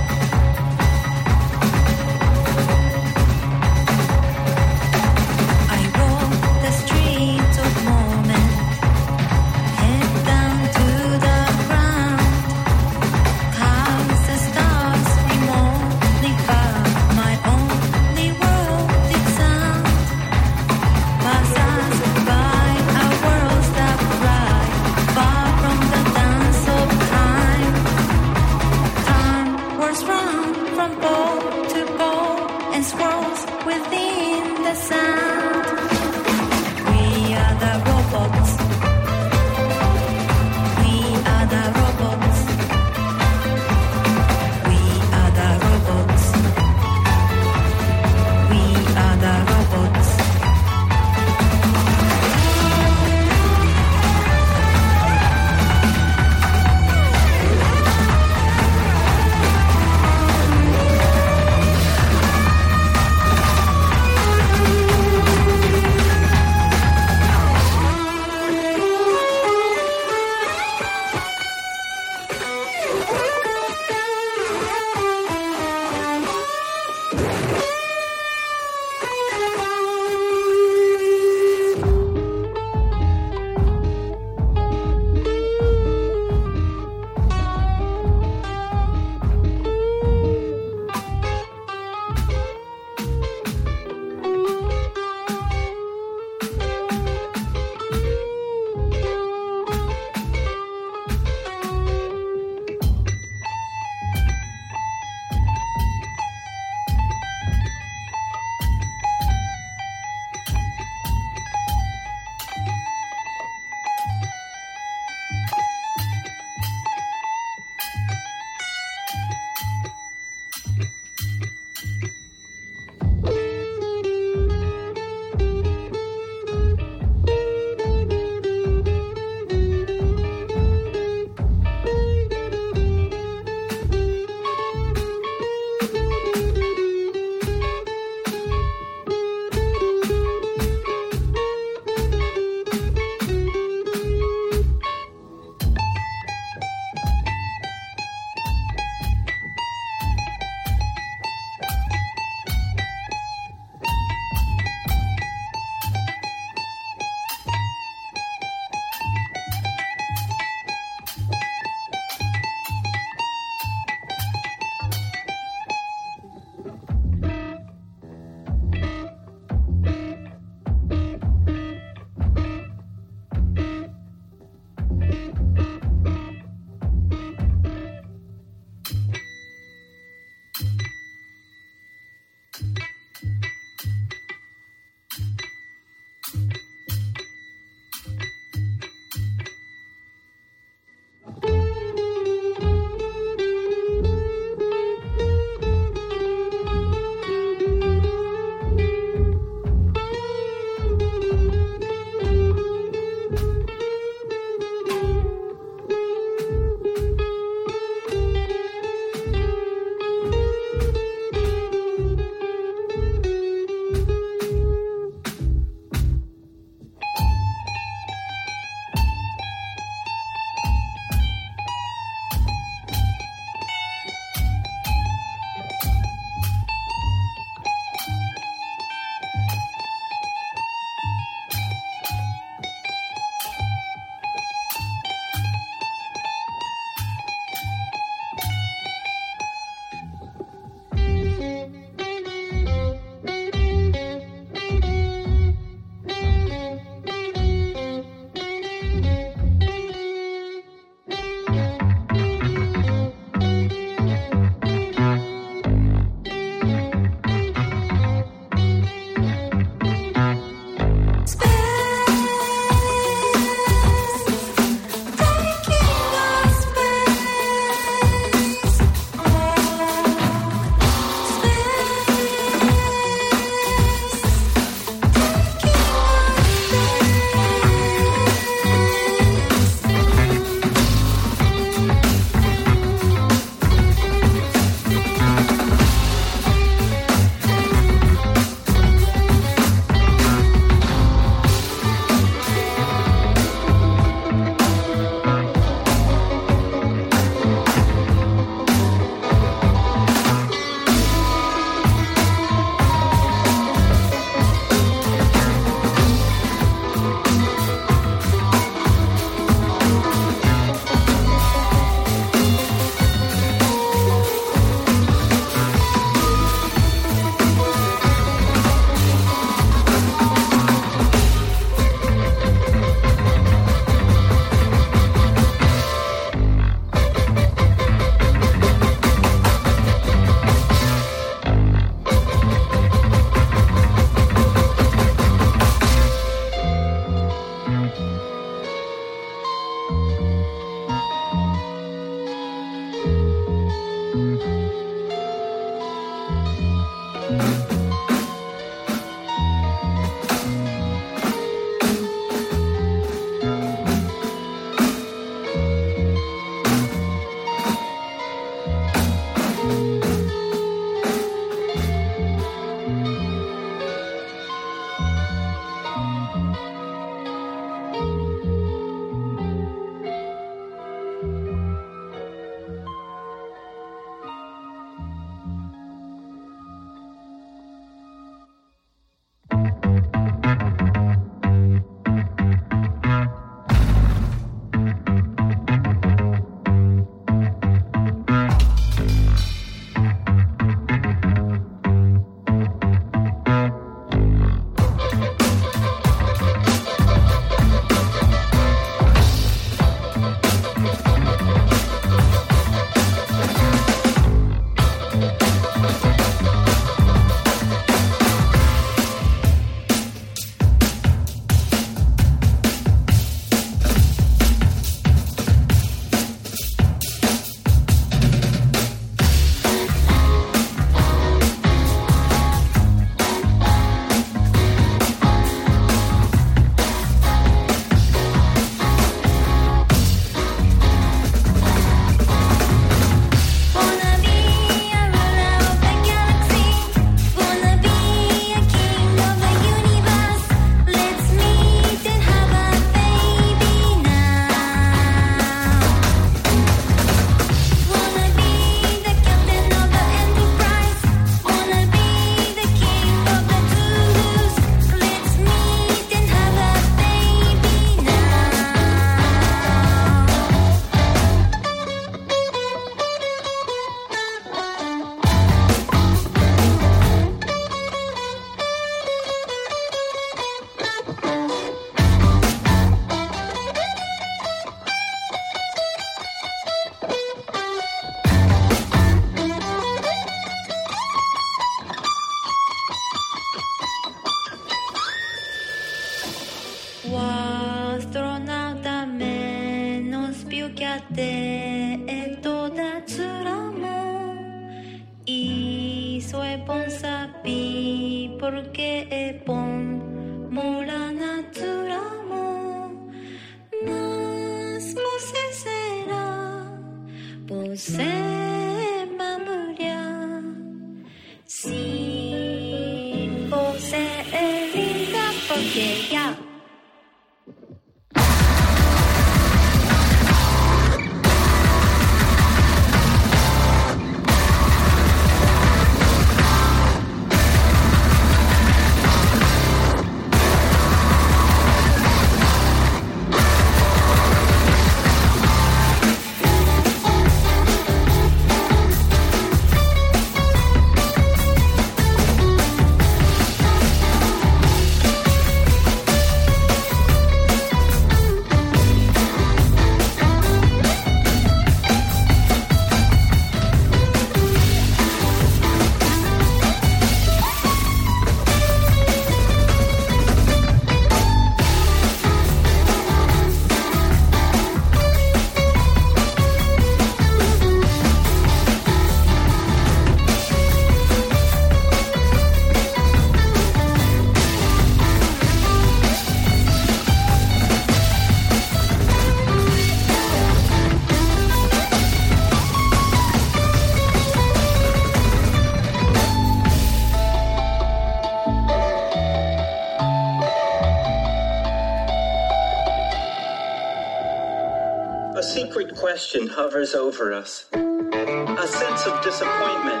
over us. A sense of disappointment.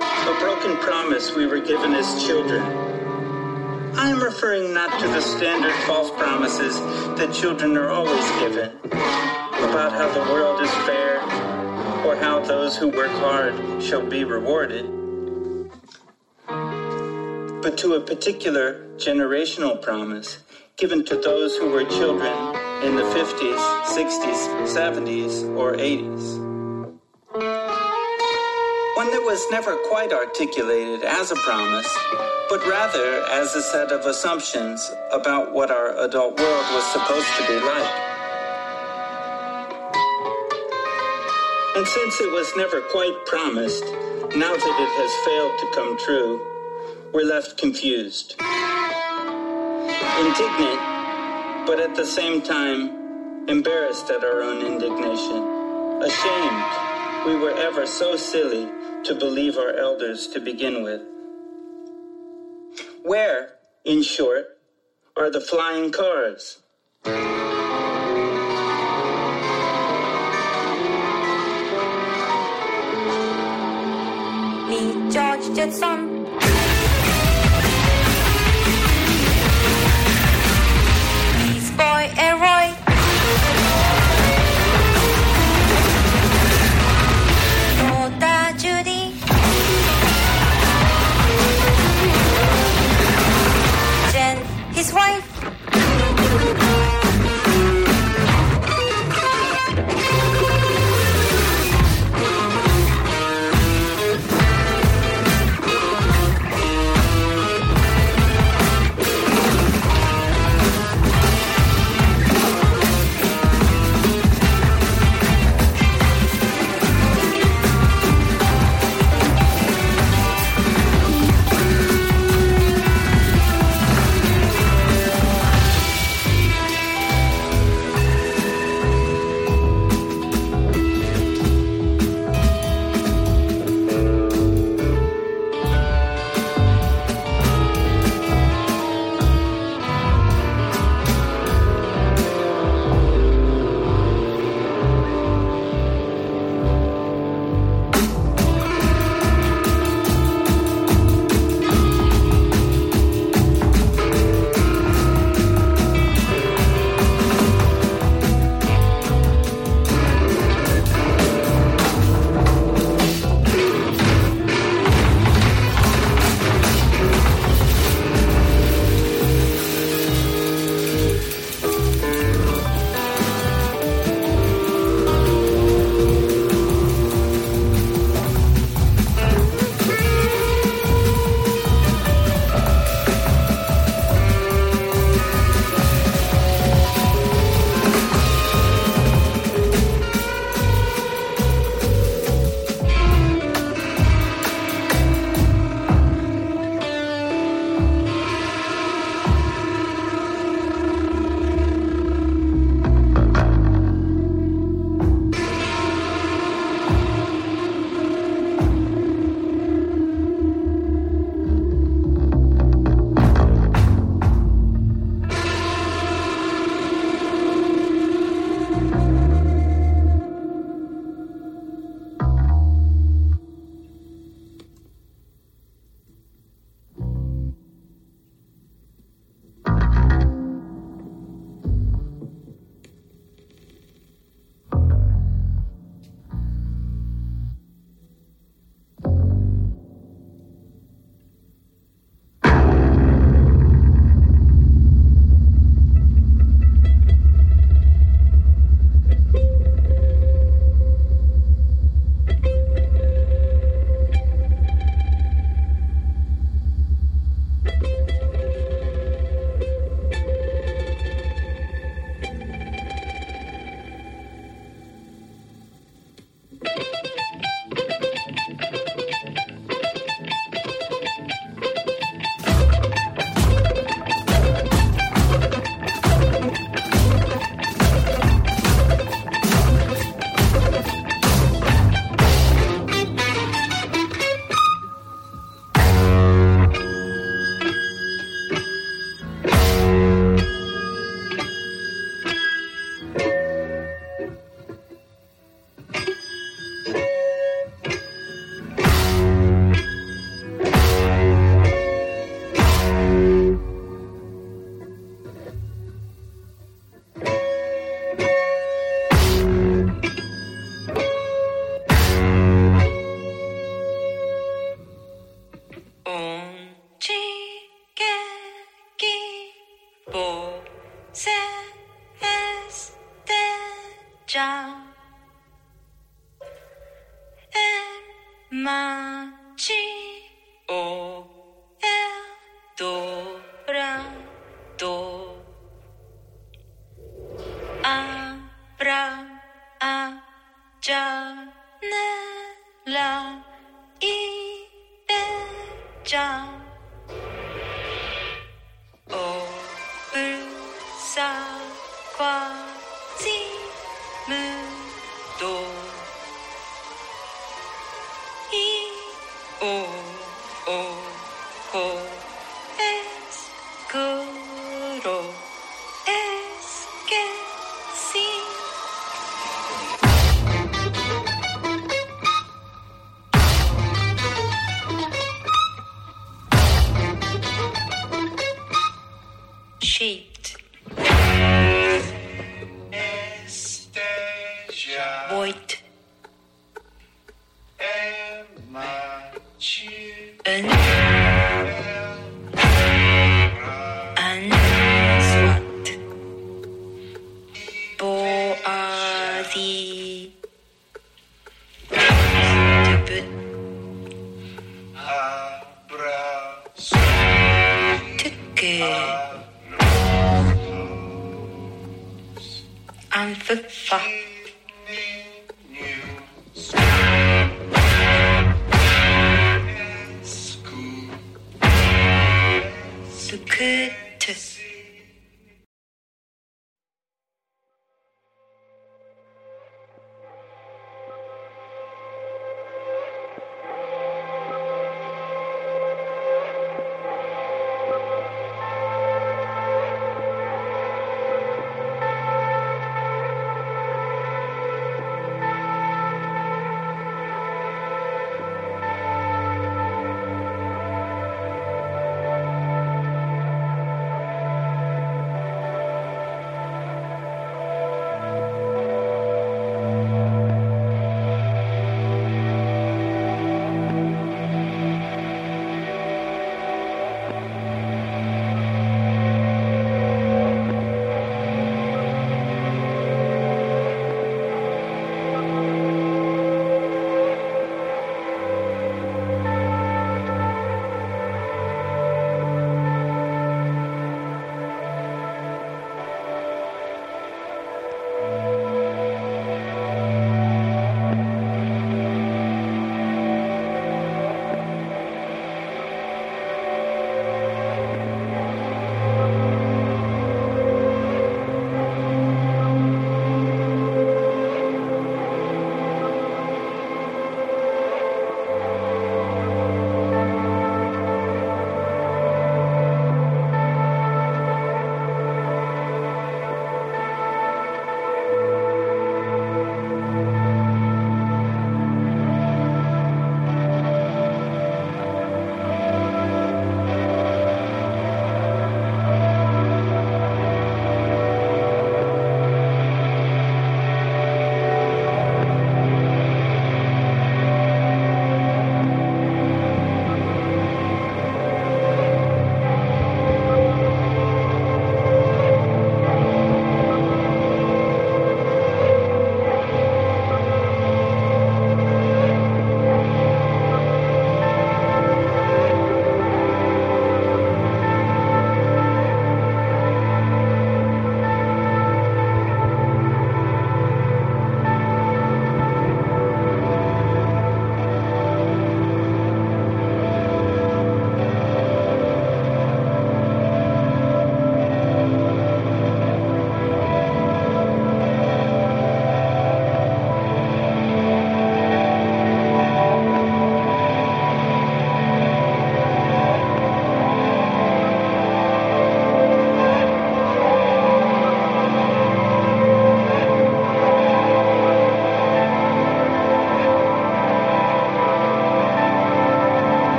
A broken promise we were given as children. I am referring not to the standard false promises that children are always given about how the world is fair or how those who work hard shall be rewarded, but to a particular generational promise given to those who were children in the 50s, 60s, 70s, or 80s. One that was never quite articulated as a promise, but rather as a set of assumptions about what our adult world was supposed to be like. And since it was never quite promised, now that it has failed to come true, we're left confused. Indignant, but at the same time, embarrassed at our own indignation. Ashamed we were ever so silly to believe our elders to begin with. Where, in short, are the flying cars? Meet George Jetson. And Roy. Rhoda Judy. Jane.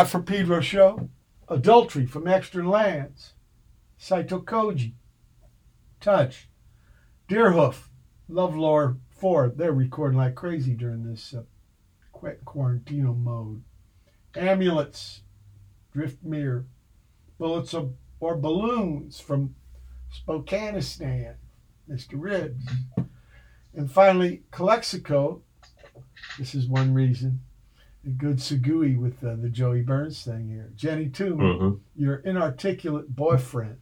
Watt for Pedro show. Adultery from Extra Lens. Saito Koji. Touch. Deerhoof. Love Lore 4. They're recording like crazy during this uh, qu- quarantino mode. Amulets. Drift Mirror. Bullets of, or Balloons from Spokanistan. Mr. Ribs. And finally, Calexico. This is one reason good Segui with uh, the Joey Burns thing here. Jenny Toomey, Mhm. your inarticulate boyfriend.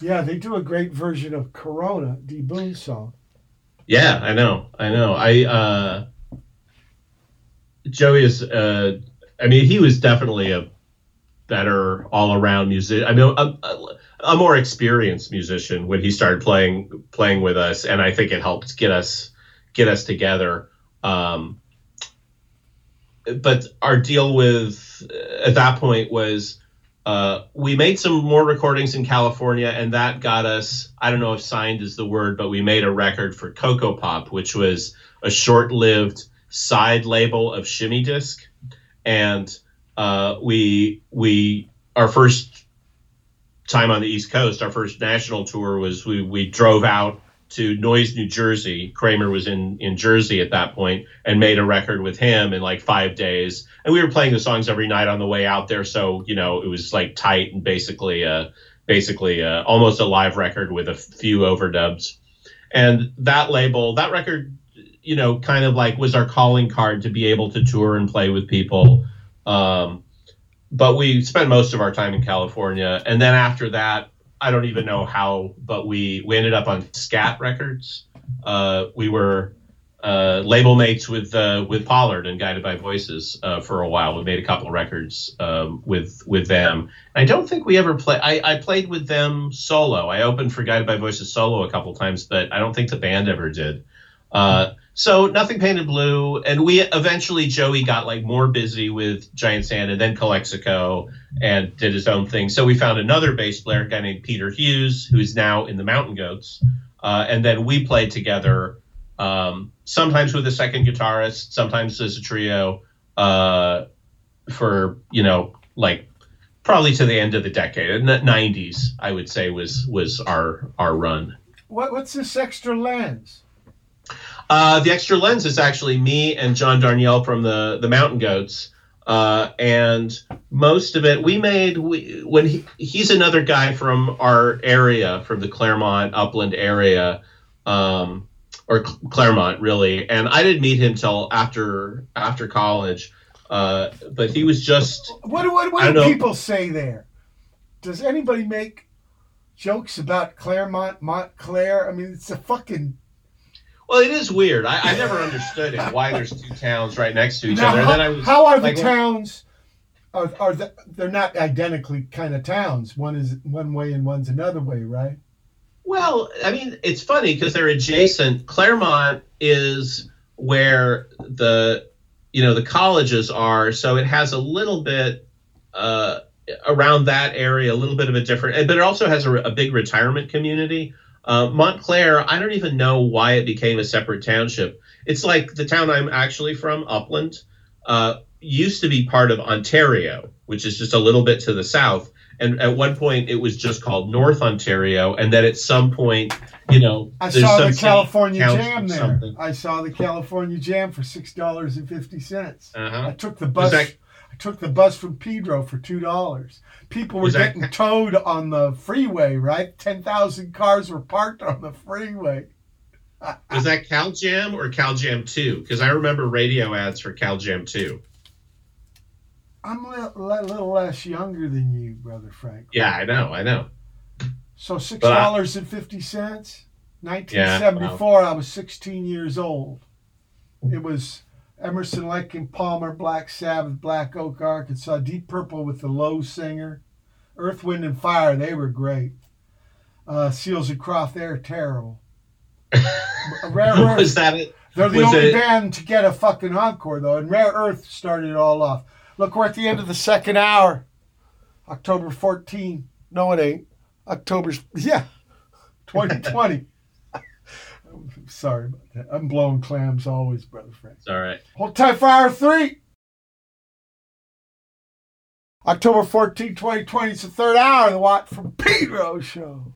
Yeah, they do a great version of Corona, D Boon song. Yeah, I know. I know. I uh Joey is uh I mean he was definitely a better all-around musician. I mean a, a, a more experienced musician when he started playing playing with us and I think it helped get us get us together. Um but our deal with at that point was uh, we made some more recordings in California, and that got us. I don't know if signed is the word, but we made a record for Kokopop, which was a short-lived side label of Shimmy Disc, and uh, we we our first time on the East Coast, our first national tour was we we drove out to Noise, New Jersey. Kramer was in in Jersey at that point and made a record with him in like five days. And we were playing the songs every night on the way out there, so you know it was like tight and basically uh basically uh, almost a live record with a few overdubs. And that label, that record, you know, kind of like was our calling card to be able to tour and play with people. Um, but we spent most of our time in California, and then after that, I don't even know how, but we we ended up on Scat Records. Uh, we were uh, label mates with uh, with Pollard and Guided by Voices uh, for a while. We made a couple of records um, with with them. I don't think we ever play. I, I played with them solo. I opened for Guided by Voices solo a couple times, but I don't think the band ever did. Uh, so nothing painted blue, and we eventually Joey got like more busy with Giant Sand and then Calexico and did his own thing. So we found another bass player, a guy named Peter Hughes, who's now in the Mountain Goats, uh, and then we played together. Um, sometimes with a second guitarist, sometimes as a trio, uh, for you know like probably to the end of the decade, in the '90s, I would say was was our our run. What, what's this extra lens? Uh, the extra lens is actually me and John Darnielle from the the Mountain Goats, uh, and most of it we made we, when he, he's another guy from our area, from the Claremont Upland area, um, or Cl- Claremont really. And I didn't meet him till after after college, uh, but he was just What, what, what do people say there? Does anybody make jokes about Claremont, Montclair? I mean, it's a fucking. Well, it is weird. I, I never understood it why there's two towns right next to each Now, other. And how, then I was how are the like, towns? Are, are the, they're not identically kind of towns? One is one way and one's another way, right? Well, I mean, it's funny because they're adjacent. Claremont is where the you know the colleges are, so it has a little bit uh, around that area, a little bit of a different, but it also has a, a big retirement community. Uh, Montclair, I don't even know why it became a separate township. It's like the town I'm actually from, Upland, uh, used to be part of Ontario, which is just a little bit to the south. And at one point, it was just called North Ontario, and then at some point, you know, I saw some the California Jam there. something. I saw the California Jam for six dollars and fifty cents. Uh-huh. I took the bus. I took the bus from Pedro for two dollars. People were that- getting (laughs) towed on the freeway. Right, ten thousand cars were parked on the freeway. Was that Cal Jam or Cal Jam 2? Because I remember radio ads for Cal Jam 2. I'm a little, a little less younger than you, brother Frank. Yeah, I know, I know. So six dollars and fifty cents. Nineteen seventy four. I was sixteen years old. It was Emerson, Lake and Palmer, Black Sabbath, Black Oak, Arkansas, Deep Purple with the Low Singer, Earth, Wind and Fire. They were great. Uh, Seals and Croft. They're terrible. (laughs) Rare Earth. was that it? They're the was only it- band to get a fucking encore though, and Rare Earth started it all off. Look, we're at the end of the second hour. October 14. No, it ain't. October, (laughs) yeah, 2020. Sorry about that. I'm blowing clams always, brother Frank. It's all right. Hold tight for hour three. October 14, 2020. It's the third hour of the Watt from Pedro show.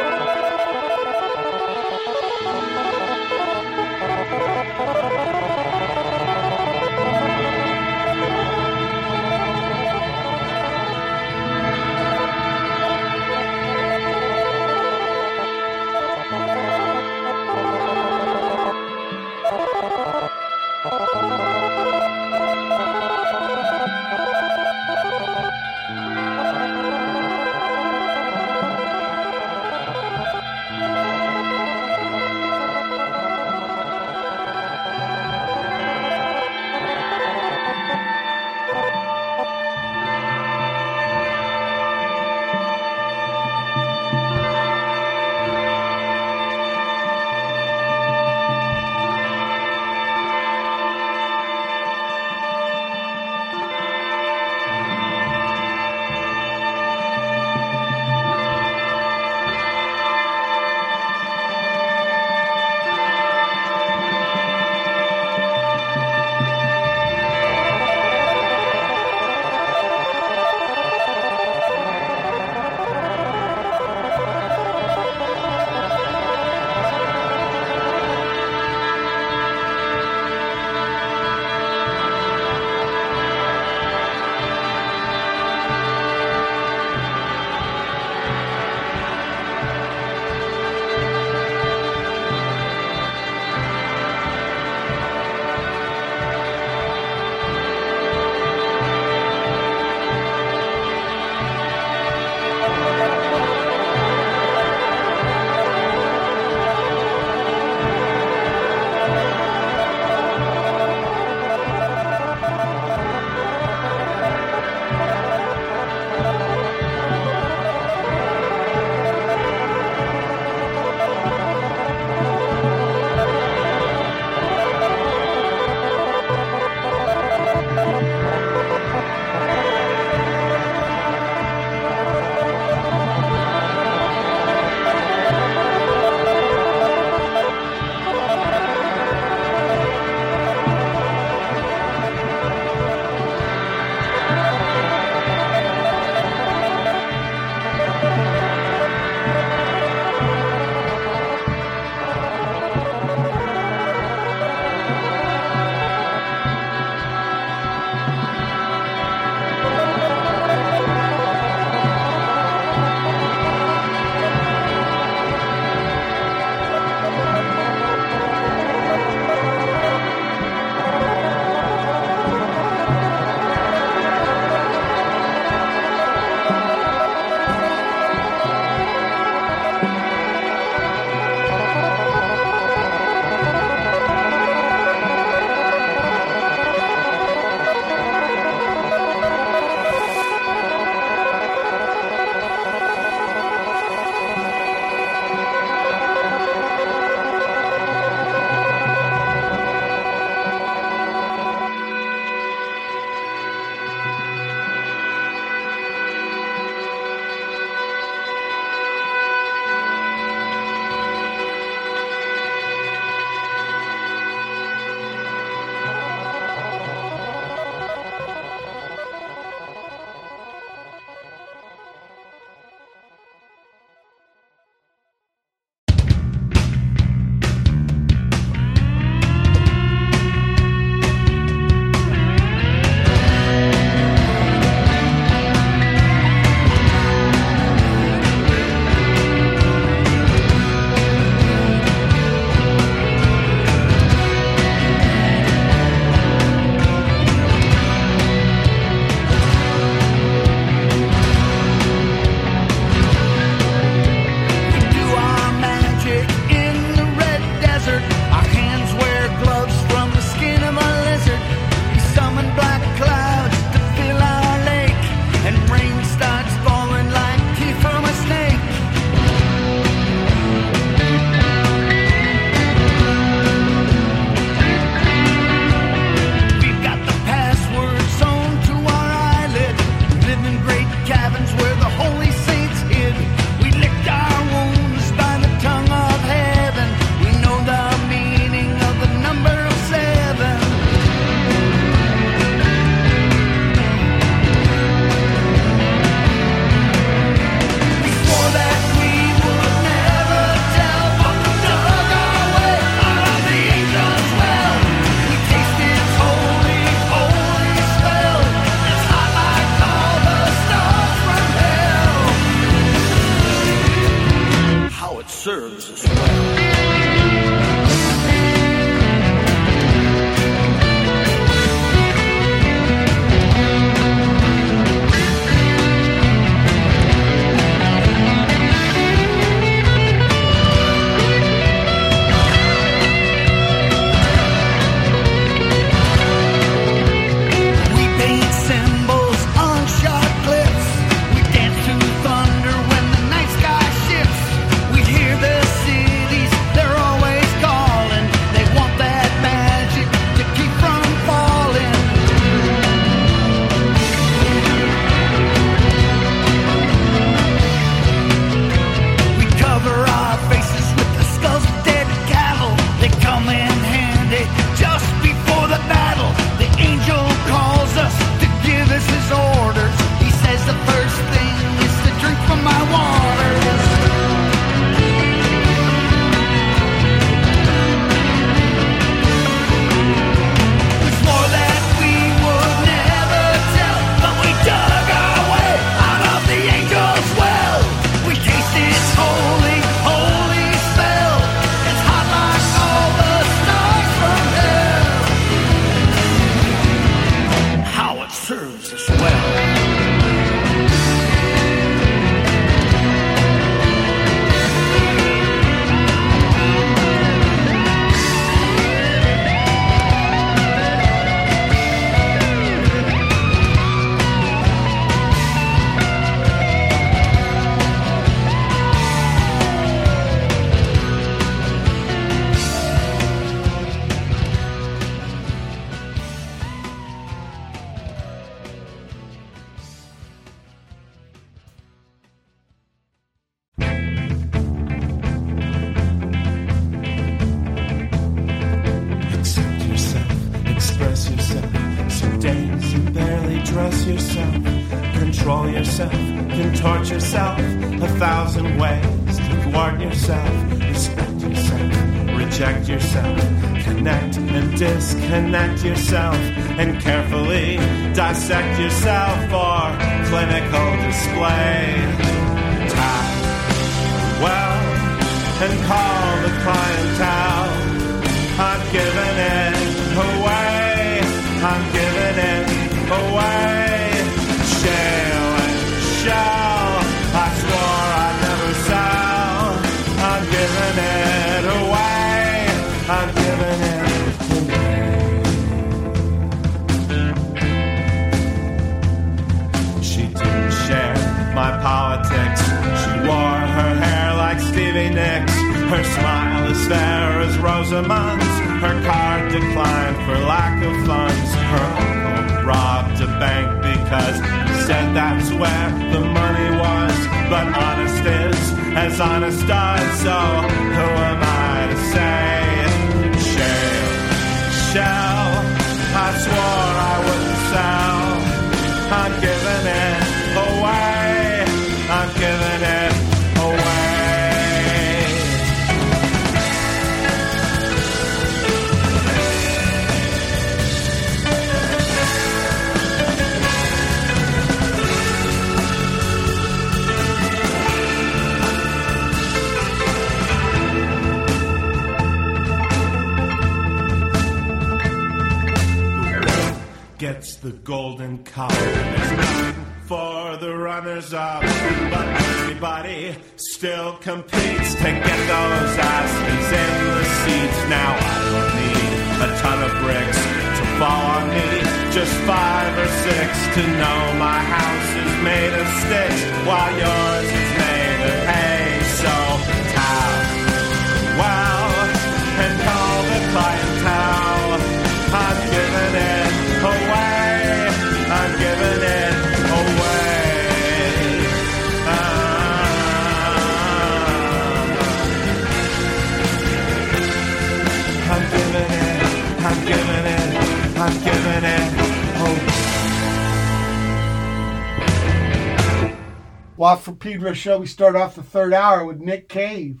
Watt from Pedro show. We start off the third hour with Nick Cave,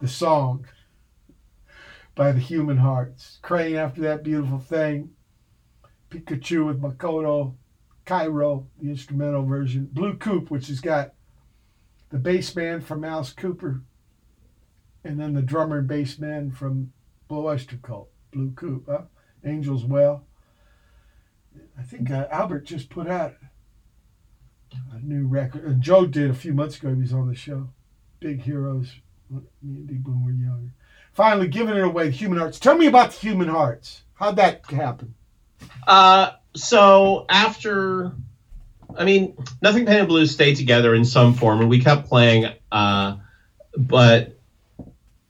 the song by the Human Hearts. Crane after that beautiful thing. Pikacyu with Makoto. Kairo, the instrumental version. Blue Coupe, which has got the bass man from Alice Cooper, and then the drummer and bass man from Blue Oyster Cult. Blue Coupe, huh? Angels Well. I think uh, Albert just put out a new record. And Joe did a few months ago. He was on the show. Big Heroes. Me and D Boon were younger. Finally, giving it away. Human Hearts. Tell me about the Human Hearts. How'd that happen? Uh, so after, I mean, Nothing Painted Blue stayed together in some form, and we kept playing. Uh, but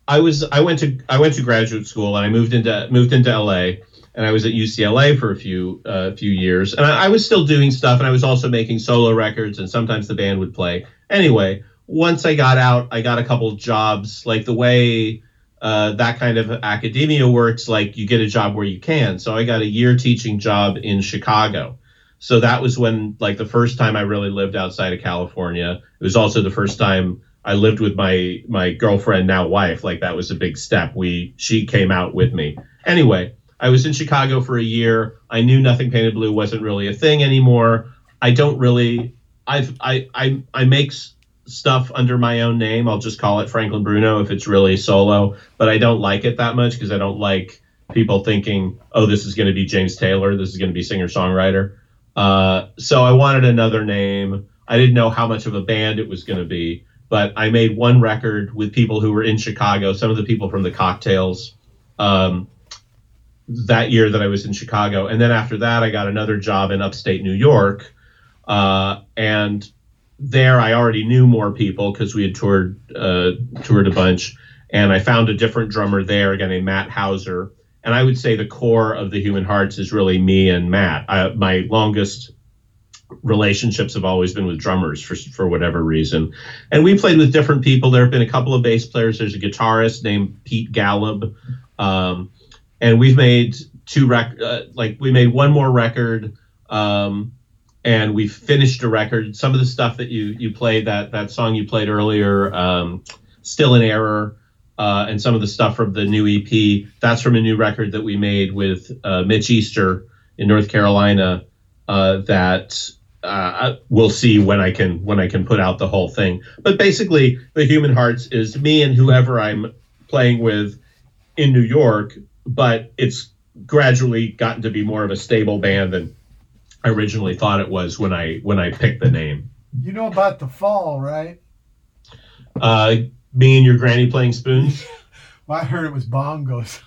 I was I went to I went to graduate school, and I moved into moved into LA, and I was at UCLA for a few uh, few years, and I, I was still doing stuff, and I was also making solo records, and sometimes the band would play. Anyway, once I got out, I got a couple jobs, like the way uh, that kind of academia works, like you get a job where you can. So I got a year teaching job in Chicago. So that was when, like, the first time I really lived outside of California. It was also the first time I lived with my my girlfriend, now wife. Like that was a big step. We she came out with me. Anyway, I was in Chicago for a year. I knew Nothing Painted Blue wasn't really a thing anymore. I don't really. I've I I I make stuff under my own name. I'll just call it Franklin Bruno if it's really solo. But I don't like it that much because I don't like people thinking, oh, this is going to be James Taylor. This is going to be singer songwriter. Uh, so I wanted another name. I didn't know how much of a band it was going to be, but I made one record with people who were in Chicago. Some of the people from the Cocktails. Um, that year that I was in Chicago, and then after that, I got another job in upstate New York, uh, and there I already knew more people because we had toured uh, toured a bunch, and I found a different drummer there, a guy named Matt Hauser. And I would say the core of the Human Hearts is really me and Matt. I, my longest relationships have always been with drummers for for whatever reason, and we played with different people. There have been a couple of bass players. There's a guitarist named Pete Gallup, um, and we've made two rec uh, like we made one more record. Um, and we finished a record. Some of the stuff that you you played that that song you played earlier, um, "Still in Error," uh, and some of the stuff from the new EP. That's from a new record that we made with uh, Mitch Easter in North Carolina. Uh, that uh, we'll see when I can when I can put out the whole thing. But basically, the Human Hearts is me and whoever I'm playing with in New York. But it's gradually gotten to be more of a stable band than I originally thought it was when I when I picked the name. You know about the fall, right? Uh, me and your granny playing spoons. (laughs) Well, I heard it was bongos.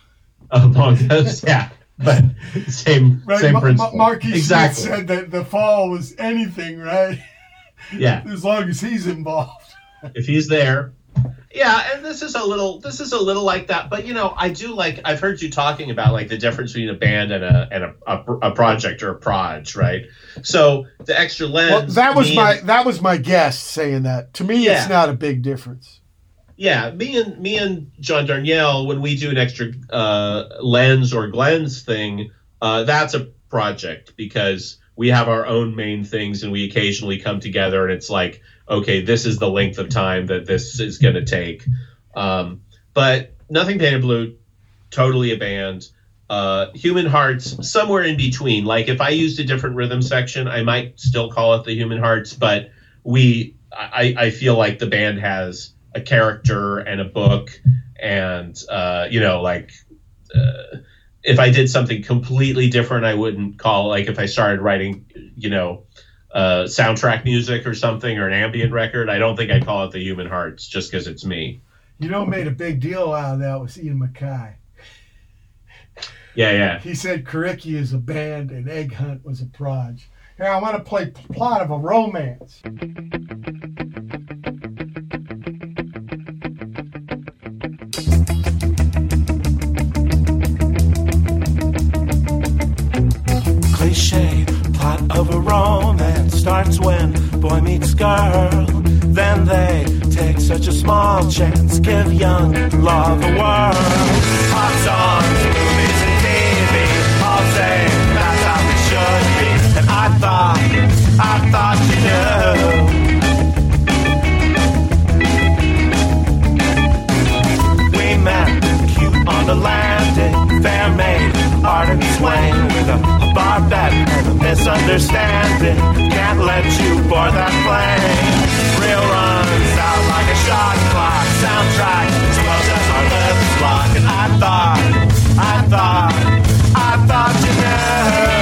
Uh, (laughs) bongos, (laughs) yeah, but same Right, same Ma- Ma- principle. Marquis Smith exactly. said that the fall was anything, right? Yeah. as long as he's involved. if he's there. Yeah, and this is a little this is a little like that, but you know, I do like I've heard you talking about like the difference between a band and a and a, a, a project or a proj, right? So the extra lens. Well, that was my and- that was my guess saying that. To me, Yeah. it's not a big difference. yeah, me and me and John Darnielle, when we do an extra uh, lens or glens thing, uh, that's a project because we have our own main things and we occasionally come together and it's like, okay, this is the length of time that this is going to take. Um, but nothing painted blue, totally a band. Uh, Human Hearts, somewhere in between. Like if I used a different rhythm section, I might still call it the Human Hearts, but we, I, I feel like the band has a character and a book, and uh, you know, like uh, if I did something completely different, I wouldn't call like if I started writing, you know, uh, soundtrack music or something or an ambient record. I don't think I'd call it the Human Hearts just because it's me. You know, made a big deal out of that was Ian MacKaye. Yeah, yeah. He said Kariki is a band and Egg Hunt was a proj. Here, I want to play plot of a romance. cliche plot of a romance starts when boy meets girl. Then they take such a small chance, give young love a whirl. Pop songs, movies, and TV all say that's how it should be. And I thought, I thought you knew. We met cute on the landing, fair maid, ardent swain with a, a barbette and a misunderstanding. Can't let you board that plane. Real runs out like a shot clock. Soundtrack swells as our lips lock. And I thought, I thought, I thought you knew.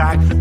First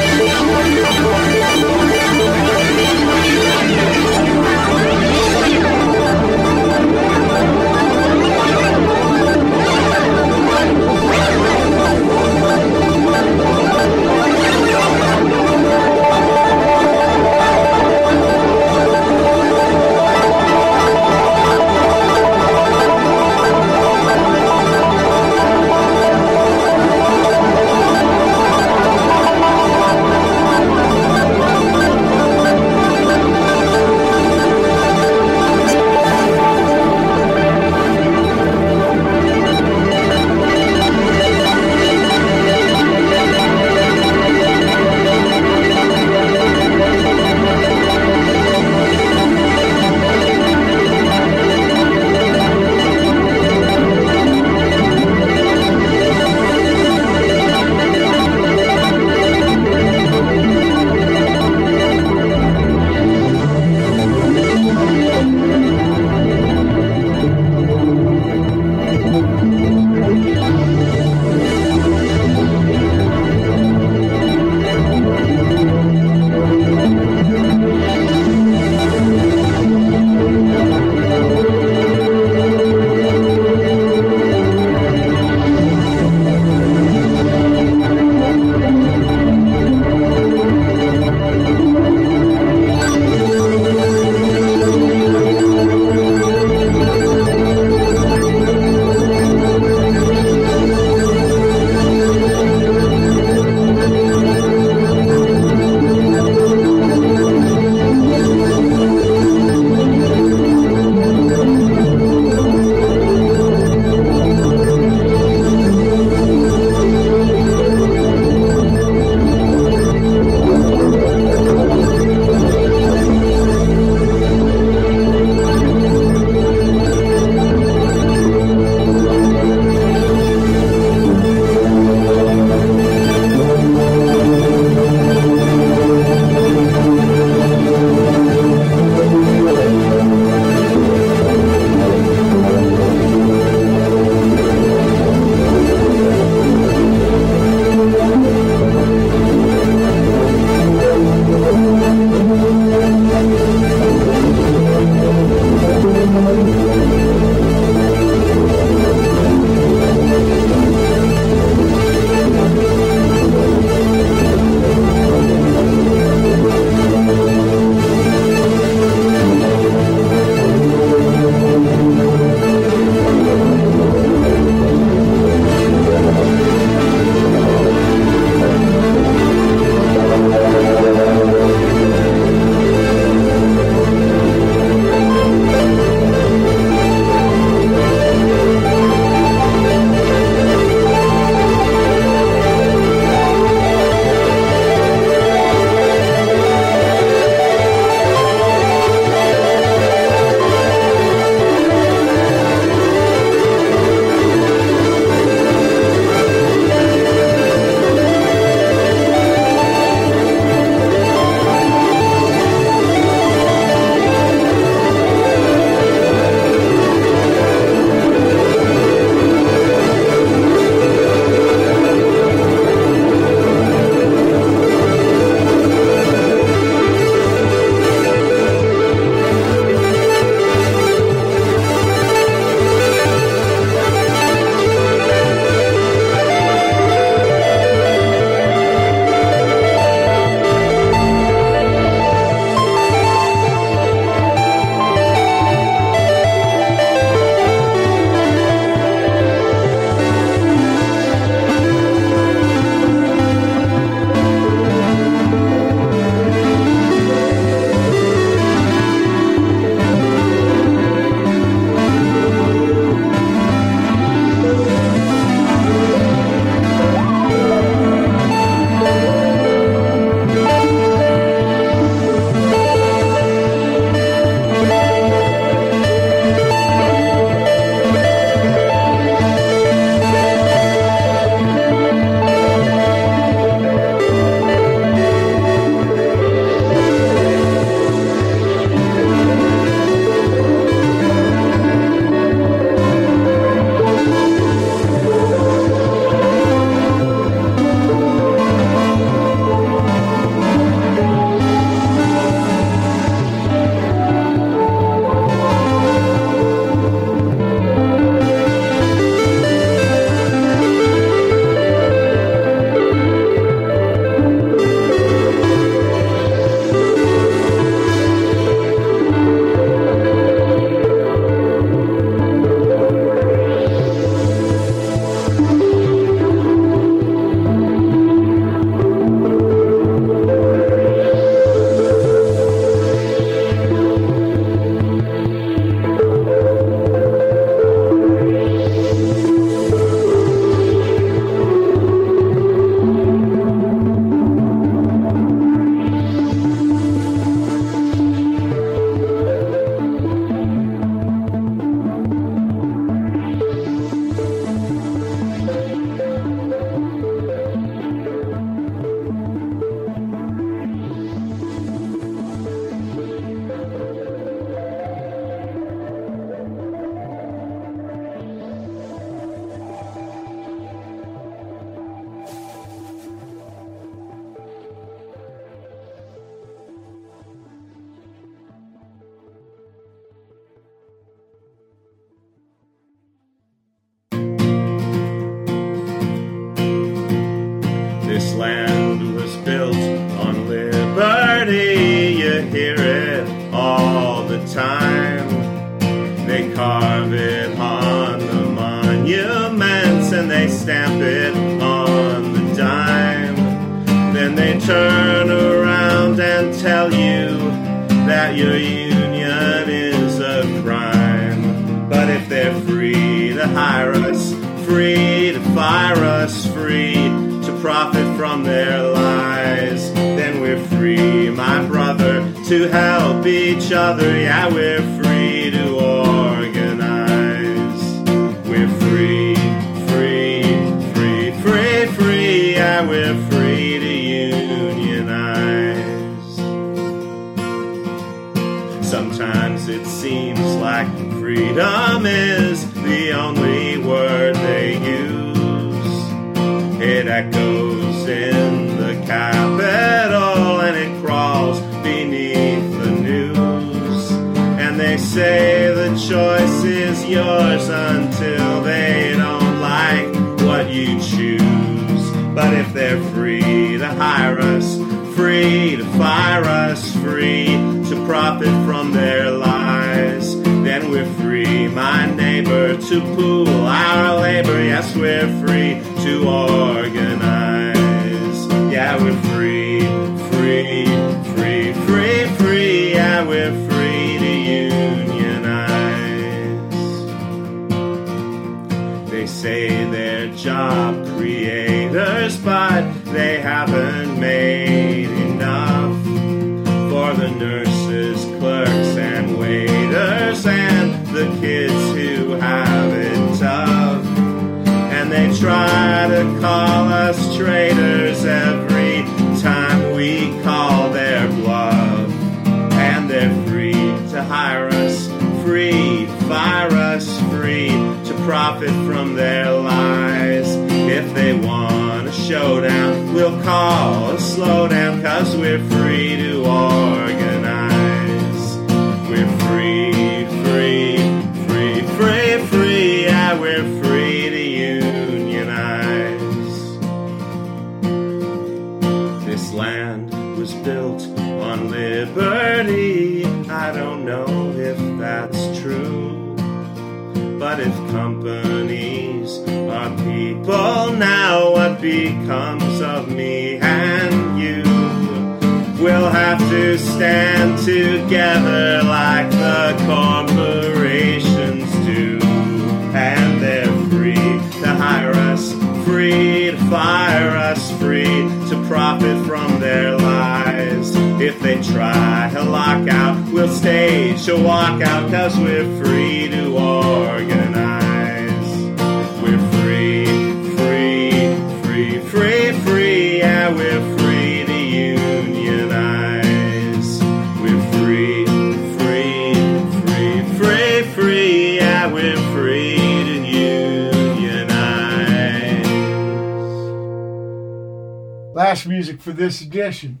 this edition.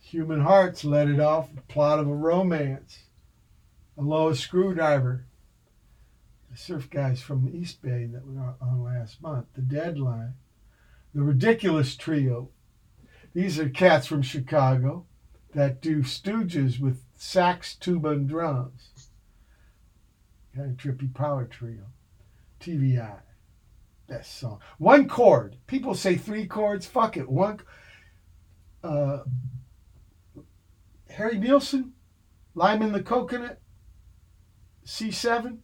Human Hearts let it off, plot of a romance. Aloha Screwdriver. The surf guys from East Bay that were on last month. The Deadline. The Ridiculous Trio. These are cats from Chicago that do stooges with sax, tuba, and drums. Kind of trippy power trio. T.V. Eye. Best song. One chord. People say three chords. Fuck it. One. Uh, Harry Nilsson, Lime in the Coconut, C7.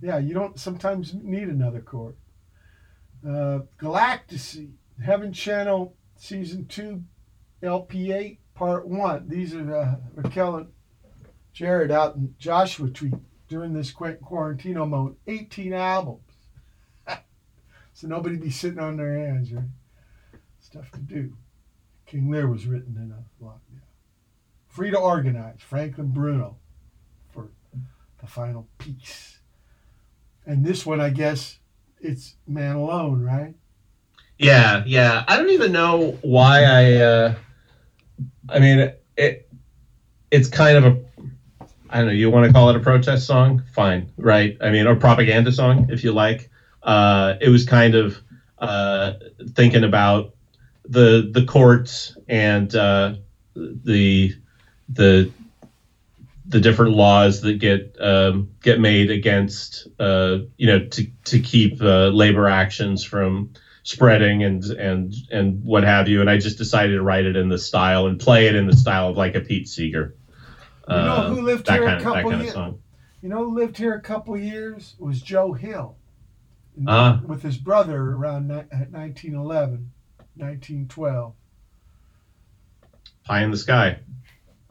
Yeah, you don't sometimes need another chord. Uh, Heaven Channel, Season 2, LP8, Part 1. These are uh, Raquel and Jared out in Joshua Tree during this qu- quarantino mode. 18 albums. (laughs) so nobody be sitting on their hands, right? Stuff to do. King Lear was written in a. Yeah. Free to organize. Franklin Bruno for the final piece. And this one, I guess, it's Man Alone, right? Yeah, yeah. I don't even know why I. Uh, I mean, it. It's kind of a. I don't know. You want to call it a protest song? Fine, right? I mean, or propaganda song, if you like. Uh, it was kind of uh, thinking about the the courts and uh, the the the different laws that get um, get made against uh, you know to to keep uh, labor actions from spreading and and and what have you. And I just decided to write it in the style and play it in the style of like a Pete Seeger. You know who lived Uh, here a couple of years? You know who lived here a couple years was Joe Hill. Ah. With his brother around ni- 1911, 1912. Pie in the Sky.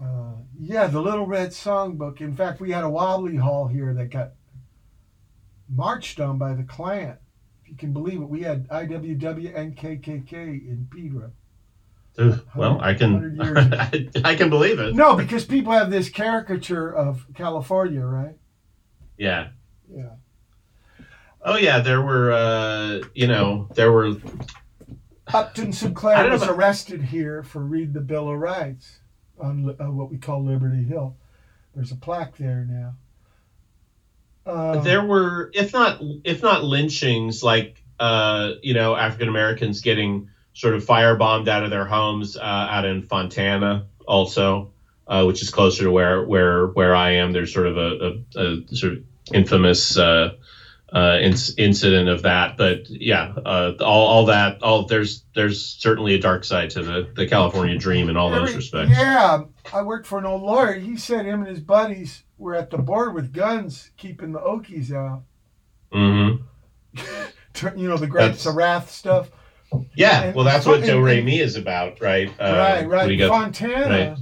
Uh, yeah, the Little Red Songbook. In fact, we had a wobbly hall here that got marched on by the Klan. If you can believe it, we had IWW and KKK in Pedro. Well, I can 100 (laughs) I can believe it. No, because people have this caricature of California, right? Yeah. Yeah. Oh yeah, there were uh, you know there were Upton Sinclair don't know was arrested here for read the Bill of Rights on uh, what we call Liberty Hill. There's a plaque there now. Uh, there were if not if not lynchings like uh, you know African Americans getting sort of firebombed out of their homes uh, out in Fontana also, uh, which is closer to where where where I am. There's sort of a, a, a sort of infamous uh, uh, inc- incident of that, but yeah, uh, all all that all there's there's certainly a dark side to the the California dream in all those every- respects. Yeah, I worked for an old lawyer. He said him and his buddies were at the board with guns, keeping the Okies out. Mm-hmm. (laughs) You know the Great That's- Sarath stuff. Yeah, And- well, that's what and- Do Re Mi is about, right? Uh, right, what do you right. got- Fontana. right.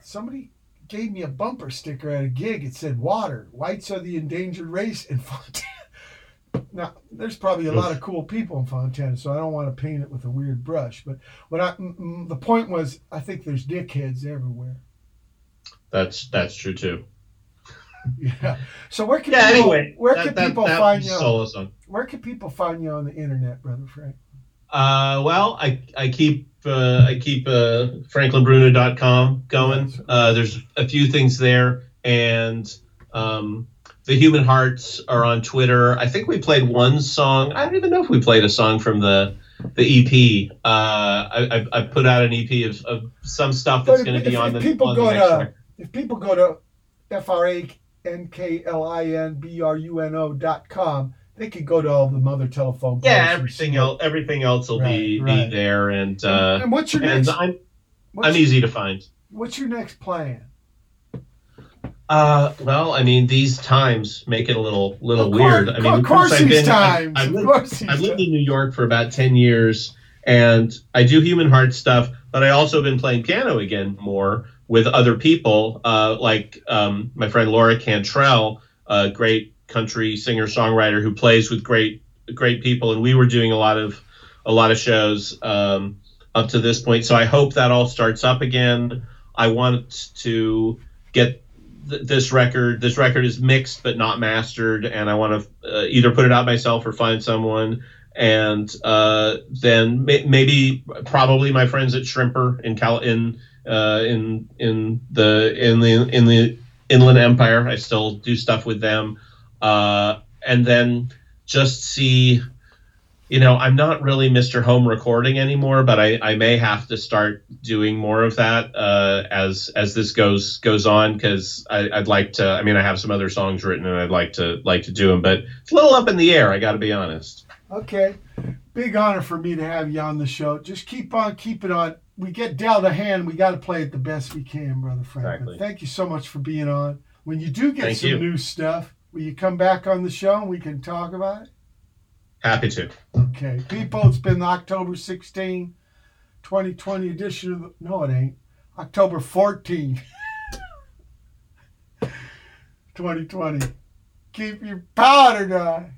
Somebody gave me a bumper sticker at a gig. It said "Water, whites are the endangered race in (laughs) Fontana." Now, there's probably a lot of cool people in Fontana, so I don't want to paint it with a weird brush. But what I, mm, the point was, I think there's dickheads everywhere. That's that's true too. (laughs) Yeah. So where can Yeah. people, Anyway, where that, can that, people that find you? song. Where can people find you on the internet, brother Frank? Uh, well, I I keep uh, I keep uh, FranklinBruno.com going. Uh, there's a few things there, and um, the Human Hearts are on Twitter. I think we played one song. I don't even know if we played a song from the the EP. Uh, I, I, I put out an EP of, of some stuff that's going to be if- on if the people on go to record. if people go to f r a n k l i n b r u n o dot com, they could go to all the mother telephone. Yeah, everything else everything else will be Right, right. be there, and uh, and what's your next? I'm what's I'm easy to find. What's your next plan? Uh, well, I mean, these times make it a little little Of course- weird. I mean, of course I've been, I've- times, I've, of lived, I've lived in New York for about ten years, and I do human heart stuff, but I also have been playing piano again more with other people, uh, like um, my friend Laura Cantrell, a great country singer songwriter who plays with great great people, and we were doing a lot of a lot of shows um, up to this point. So I hope that all starts up again. I want to get th- this record. This record is mixed but not mastered, and I want to uh, either put it out myself or find someone. And uh, then may- maybe, probably my friends at Shrimper in Cal in uh, in in the in the in the Inland Empire. I still do stuff with them, uh, and then just see you know, I'm not really Mr. Home recording anymore, but I, I may have to start doing more of that uh, as as this goes goes on because I'd like to. I mean, I have some other songs written and I'd like to like to do them, but it's a little up in the air. I got to be honest. Okay, big honor for me to have you on the show. Just keep on keeping on. We get dealt a hand. We got to play it the best we can, brother Franklin. Exactly. Thank you so much for being on. When you do get Thank some you. new stuff, will you come back on the show and we can talk about it? Happy to. Okay, people, it's been the October 16, 2020 edition of the, no, it ain't. October 14, 2020. (laughs) Keep your powder dry.